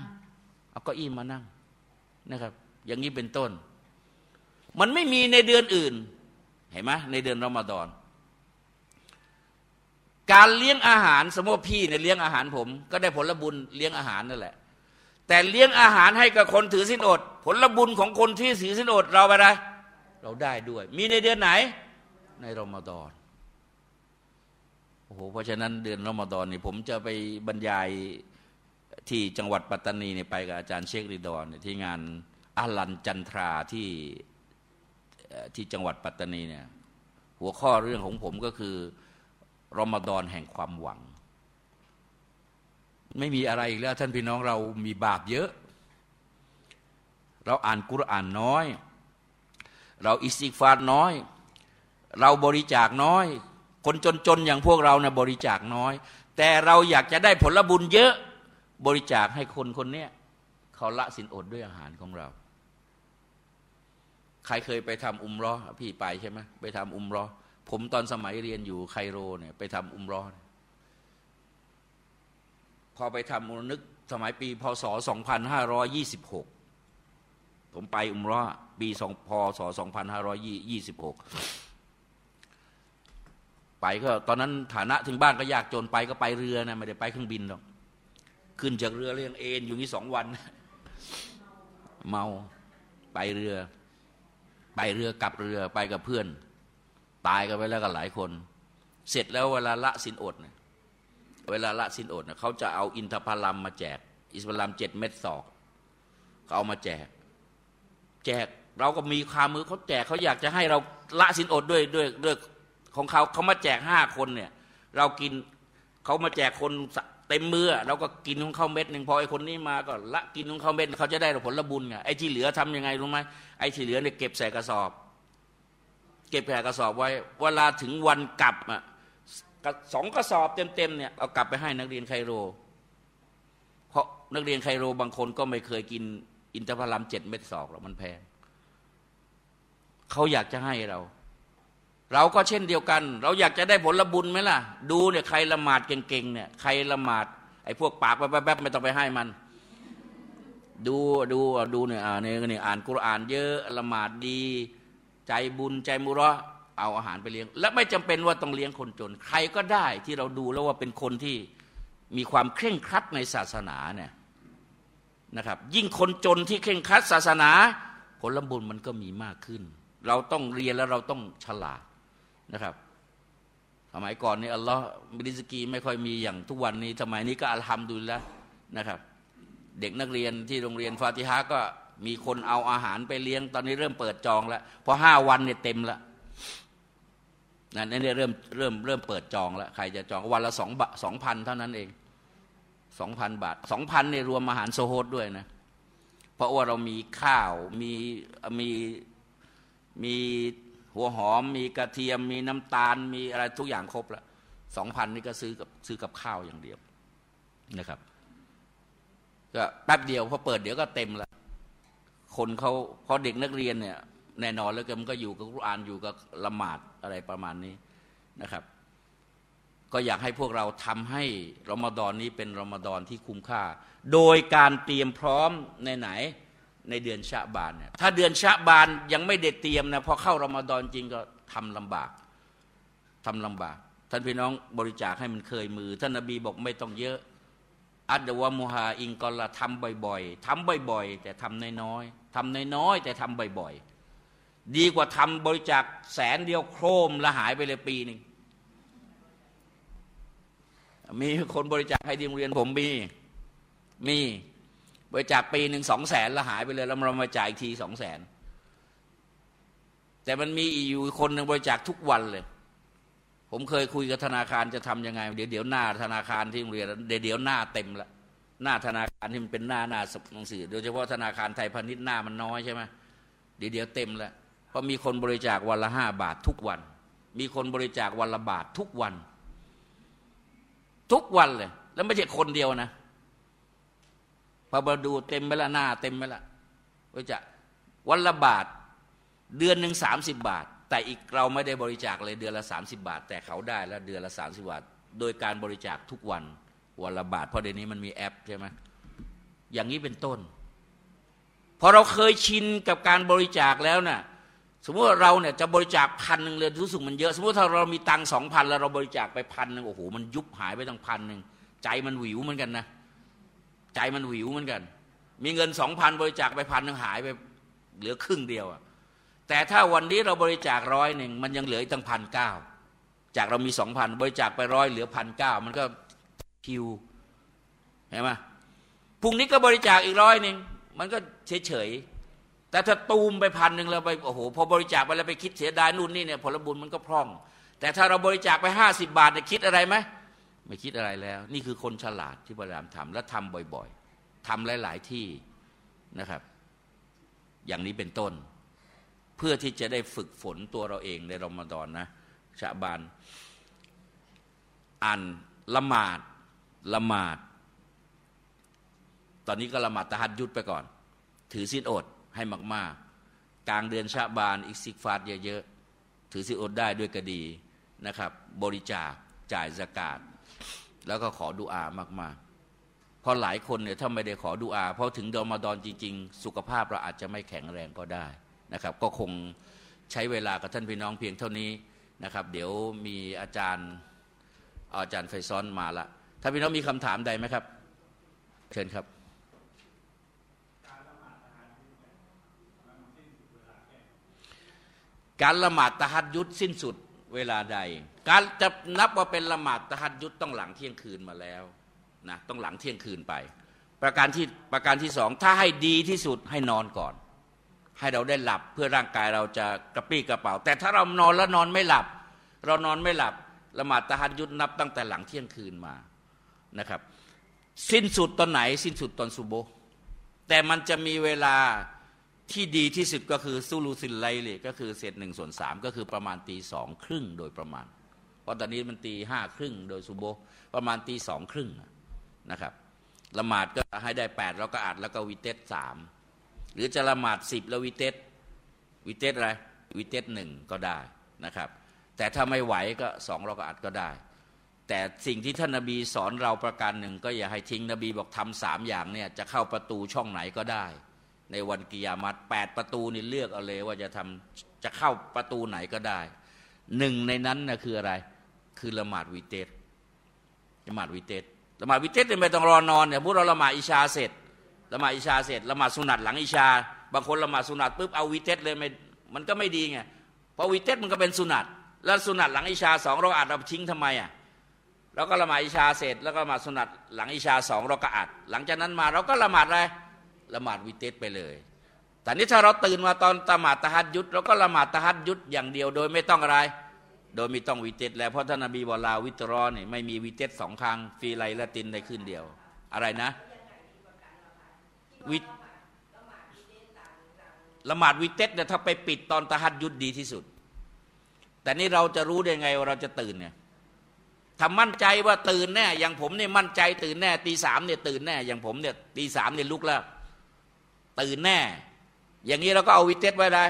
เอาก็อี้มานั่งนะครับ อย่างนี้เป็นต้น มันไม่มีในเดือนอื่น เห็นไหมในเดือนรอมฎอนการเลี้ยงอาหารสมมติพี่เนี่ยเลี้ยงอาหารผม ก็ได้ผลบุญเลี้ยงอาหารนั่นแหละ แต่เลี้ยงอาหารให้กับคนถือสินอด ผลบุญของคนที่ถือสินอดเราอะไรเราได้ด้วย มีในเดือนไหน ในรอมฎอนโอ้โหเพราะฉะนั้นเดือนรอมฎอนนี่ผมจะไปบรรยายที่จังหวัดปัตตานีเนี่ยไปกับอาจารย์เชคริดอนที่งานอาลันจันทราที่ที่จังหวัดปัตตานีเนี่ยหัวข้อเรื่องของผมก็คือรอมฎอนแห่งความหวัง ไม่มีอะไรอีกแล้วท่านพี่น้องเรามีบาปเยอะ เราอ่านกุรอานน้อย เราอิสติฟารน้อย เราบริจาคน้อย คนจนๆอย่างพวกเราเนี่ยบริจาคน้อย แต่เราอยากจะได้ผลบุญเยอะบริจาคให้คนคนนี้เขาละสินอดด้วยอาหารของเรา ใครเคยไปทำอุมรอพี่ไปใช่ไหมไปทำอุมรอผมตอนสมัยเรียนอยู่ไคโรเนี่ยไปทำอุมรอ พอไปทำนึกสมัยปีพศ 2526 ผมไปอุมรอปีสองพศ 2526 ไปก็ตอนนั้นฐานะถึงบ้านก็ยากจนไปก็ไปเรือนะไม่ได้ไปเครื่องบินหรอก ขึ้นจากเรือเรียงเอ็นอยู่นี่สองวัน เมาไปเรือ ไปเรือกลับเรือไปกับเพื่อน ตายกันไปแล้วกันหลายคน เสร็จแล้วเวลาละสินอดเนี่ย เวลาละสินอดเขาจะเอาอินทผลัมมาแจก อิสลามเจ็ดเม็ดศอกเขาเอามาแจก แจกเราก็มีคามือเขาแจกเขาอยากจะให้เราละสินอดด้วยด้วยด้วยของเขาเขามาแจกห้าคนเนี่ย เรากินเขามาแจกคนเต็มมือเราก็กินของเขาเม็ดหนึ่งพอไอ้คนนี้มาก็ละกินของเขาเม็ดเขาจะได้ผลบุญไงไอ้ที่เหลือทํำยังไงรู้ไหมไอ้ที่เหลือเนี่ยเก็บใส่กระสอบ เก็บใส่กระสอบไว้ เวลาถึงวันกลับอะ สองกระสอบเต็มๆเนี่ยเอากลับไปให้นักเรียนไคโร เพราะนักเรียนไคโรบางคนก็ไม่เคยกินอินทผลัมเจ็ดเม็ดสอกหรอกมันแพงเขาอยากจะให้เรา เราก็เช่นเดียวกัน เราอยากจะได้ผลบุญไหมล่ะ ดูเนี่ยใครละหมาดเก่งๆเนี่ยใครละหมาดไอ้พวกปากแป๊บๆไม่ต้องไปให้มัน ดูดูดูเนี่ยอ่านี่ยเนี่ยอ่านกุรอาน เยอะละหมาดดี ใจบุญใจมุระ เอาอาหารไปเลี้ยง และไม่จำเป็นว่าต้องเลี้ยงคนจน ใครก็ได้ที่เราดูแล้วว่าเป็นคนที่มีความเคร่งครัดในศาสนาเนี่ยนะครับ ยิ่งคนจนที่เคร่งครัดศาสนา ผลบุญมันก็มีมากขึ้น เราต้องเรียนแล้วเราต้องฉลาดนะครับสมัยก่อนนี่อัลลอฮ์มิริสกีไม่ค่อยมีอย่างทุกวันนี้สมัยนี้ก็อัลฮัมดุลิละนะครับ เด็กนักเรียนที่โรงเรียนฟาติฮะก็มีคนเอาอาหารไปเลี้ยง ตอนนี้เริ่มเปิดจองแล้วพอห้าวันเนี่ยเต็มละ นั่นนี่เริ่มเริ่มเริ่มเปิดจองแล้วใครจะจองวันละสองสองพันเท่านั้นเองสองพันบาทสองพันเนี่ยรวมอาหารโซโฮดด้วยนะ เพราะว่าเรามีข้าวมีมีมีหัวหอม มีกระเทียม มีน้ำตาล มีอะไรทุกอย่างครบแล้วสองพันนี่ก็ซื้อกับซื้อกับข้าวอย่างเดียวนะครับก็แป๊บเดียวพอเปิดเดี๋ยวก็เต็มล้วคนเขาพราะเด็กนักเรียนเนี่ยแน่นอนแล้วก็มันก็อยู่กับกุรอานอยู่กับละหมาด อะไรประมาณนี้นะครับ ก็อยากให้พวกเราทำให้รอมฎอนนี้เป็นรอมฎอนที่คุ้มค่า โดยการเตรียมพร้อมในไหนในเดือนชะบานเนี่ยถ้าเดือนชะบานยังไม่ได้เตรียมนะพอเข้ารอมฎอนจริงก็ทำลำบากทำลำบาก ท่านพี่น้องบริจาคให้มันเคยมือ ท่านนบีบอกไม่ต้องเยอะอัดวะมุฮาอิงกอละทำบ่อยๆทำบ่อย ๆ แต่ทำน้อยๆทำน้อยๆแต่ทำบ่อยๆ ดีกว่าทำบริจาคแสนเดียวโครมละหายไปเลยปีหนึ่งมีคนบริจาคให้ที่โรงเรียนผมมีมีบริจาคปีหนึ่งสองแสนล้วหายไปเลยแล้วเรามาจ่ายทีสองแสนแต่มันมีอีอยู่คนหนึ่งบริจาคทุกวันเลย ผมเคยคุยกับธนาคารจะทํำยังไง เดี๋ยวเดี๋ยวหน้าธนาคารที่โรงเรียนเดี๋ยวเดี๋ยวหน้าเต็มละหน้าธนาคารที่มันเป็นหน้าหน้าหนังสือโดยเฉพาะธนาคารไทยพาณิชย์หน้ามันน้อยใช่ไหมเดี๋ยวเดี๋ยวเต็มละ เพราะมีคนบริจาควันละห้าบาททุกวัน มีคนบริจาควันละบาททุกวัน ทุกวันเลย แล้วไม่ใช่คนเดียวนะพอมาดูเต็มไปละหน้า เต็มไปละบริจาควันละบาท เดือนหนึ่งสามสิบบาท แต่อีกเราไม่ได้บริจาคเลยเดือนละสามสิบาท แต่เขาได้แล้วเดือนละสามสิบาท โดยการบริจาคทุกวันวันละบาทเพราะเดี๋ยวนี้มันมีแอปใช่ไหมอย่างนี้เป็นต้นพอเราเคยชินกับการบริจาคแล้วนะ่ะ สมมติว่าเราเนี่ยจะบริจาคพันหนึ่งเลยรู้สึกมันเยอะ สมมติถ้าเรามีตังสองพันแล้วเราบริจาคไปพันหนึ่งโอ้โหมันยุบหายไปตั้งพันหนึ่งใจมันหวิวเหมือนกันนะใจมันหวิวเหมือนกัน มีเงินสองพันบริจาคไปพันหนึ่งหายไปเหลือครึ่งเดียวอะแต่ถ้าวันนี้เราบริจาคร้อยหนึ่งมันยังเหลืออีกตั้งพันเก้าจากเรามีสองพันบริจาคไปร้อยเหลือพันเก้ามันก็คิวเห็นไหมพรุ่งนี้ก็บริจาคอีกร้อยหนึ่งมันก็เฉยเฉย แต่ถ้าตูมไปพันหนึ่งแล้วไปโอ้โหพอบริจาคไปแล้วไปคิดเสียดายนู่นนี่เนี่ยผลบุญมันก็พร่อง แต่ถ้าเราบริจาคไปห้าสิบาทจะคิดอะไรไหมไม่คิดอะไรแล้ว นี่คือคนฉลาดที่พยายามทำและทำบ่อยๆทำหลาย ๆที่นะครับ อย่างนี้เป็นต้น เพื่อที่จะได้ฝึกฝนตัวเราเองในรอมฎอนนะชาบานอ่านละหมาดละหมาด ตอนนี้ก็ละหมาดตะฮัดยุดไปก่อน ถือศีลอด ให้มาก ๆ กลางเดือนชาบานอีกสิกฟาดเยอะๆ ถือศีลอดได้ด้วยก็ดีนะครับ บริจาคจ่ายสกาดแล้วก็ขอดุอามากๆ เพราะหลายคนเนี่ยถ้าไม่ได้ขอดุอาเพราะถึงเดอมาดอนจริง ๆ สุขภาพเราอาจจะไม่แข็งแรงก็ได้นะครับ ก็คงใช้เวลากับท่านพี่น้องเพียงเท่านี้นะครับ เดี๋ยวมีอาจารย์อาจารย์ไฟซ้อนมาละถ้าพี่น้องมีคำถามใดไหมครับ เชิญครับ การละหมาดตะฮัดยุดสิ้นสุดเวลาใด การจะนับว่าเป็นละหมาดตะฮัดยุดต้องหลังเที่ยงคืนมาแล้วนะต้องหลังเที่ยงคืนไป ประการที่ประการที่สองถ้าให้ดีที่สุดให้นอนก่อน ให้เราได้หลับเพื่อร่างกายเราจะกระปี้กระเป๋า แต่ถ้าเรานอนแล้วนอนไม่หลับ เรานอนไม่หลับละหมาดตะฮัดยุดนับตั้งแต่หลังเที่ยงคืนมานะครับ สิ้นสุดตอนไหน สิ้นสุดตอนสุโบแต่มันจะมีเวลา ที่ดีที่สุดก็คือซูลูซินไลเลยก็คือเศษหนึ่งส่วนสามก็คือประมาณตีสองครึ่งโดยประมาณ เพราะตอนนี้มันตีห้าครึ่งโดยสุโบประมาณตีสองครึ่งนะครับละหมาดก็ให้ได้แปดแล้วก็อัดแล้วก็วิเตสสามหรือจะละหมาดสิบแล้ววิเตสวิเตสอะไรวิเตสหนึ่งก็ได้นะครับ แต่ถ้าไม่ไหวก็สองเราก็อัดก็ได้ แต่สิ่งที่ท่านนาบีสอนเราประการหนึ่งก็อย่าให้ทิ้งนบีบอกทำสามอย่างเนี่ยจะเข้าประตูช่องไหนก็ได้ ในวันกิยามัตแปดประตูนี่เลือกเอาเลยว่าจะทำจะเข้าประตูไหนก็ได้หนึ่งในนั้นนะคืออะไร คือละหมาดวิเตสละหมาดวิเตสละหมาดวิเตสเนี่ยไม่ต้องรอนอนเนี่ยพวกเราละหมาดอิชาเสร็จละหมาดอิชาเสร็จละหมาดสุนัตหลังอิชา บางคนละหมาดสุนัตปุ๊บเอาวิเตสเลยไม่มันก็ไม่ดีไงเพราะวิเตสมันก็เป็นสุนัตแล้วสุนัตหลังอิชาสองเราอัดเราทิ้งทำไมอะเราก็ละหมาดอิชาเสร็จ แล้วก็ละหมาดสุนัตหลังอิชาสองเราก็อัดหลังจากนั้นมาเราก็ละหมาดอะไร ละหมาดวิเตสไปเลยแต่นี้ถ้าเราตื่นมาตอนตหมาตะฮัดยุดเราก็ละหมาดตะฮัดยุดอย่างเดียวโดยไม่ต้องอะไร โดยไม่ต้องวิเตสแล้วเพราะท่านนบีบอกลาวิตรอนี่ไม่มีวิเตสสองครั้งฟีไลละตินในคืนเดียว อะไรนะวิละหมาดวิเตสเนี่ยถ้าไปปิดตอนตะฮัดยุดดีที่สุด แต่นี่เราจะรู้ได้ไงว่าเราจะตื่นเนี่ยถ้ามั่นใจว่าตื่นแน่อย่างผมเนี่ยมั่นใจตื่นแน่ตีสามเนี่ยตื่นแน่อย่างผมเนี่ยตีสามเนี่ยลุกแล้ว ตื่นแน่ อย่างนี้เราก็เอาวิเตรไว้ได้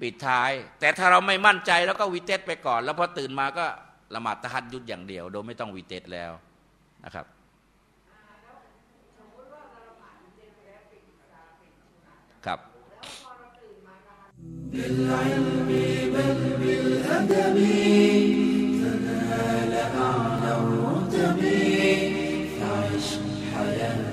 ปิดท้าย แต่ถ้าเราไม่มั่นใจแล้วก็วิเตรไปก่อน แล้วพอตื่นมาก็ละหมาดตะฮัจญุดอย่างเดียว โดยไม่ต้องวิเตรแล้วนะครับครับ بالعلم بل بالأدب تنال أعلى الرتب فعش حياتك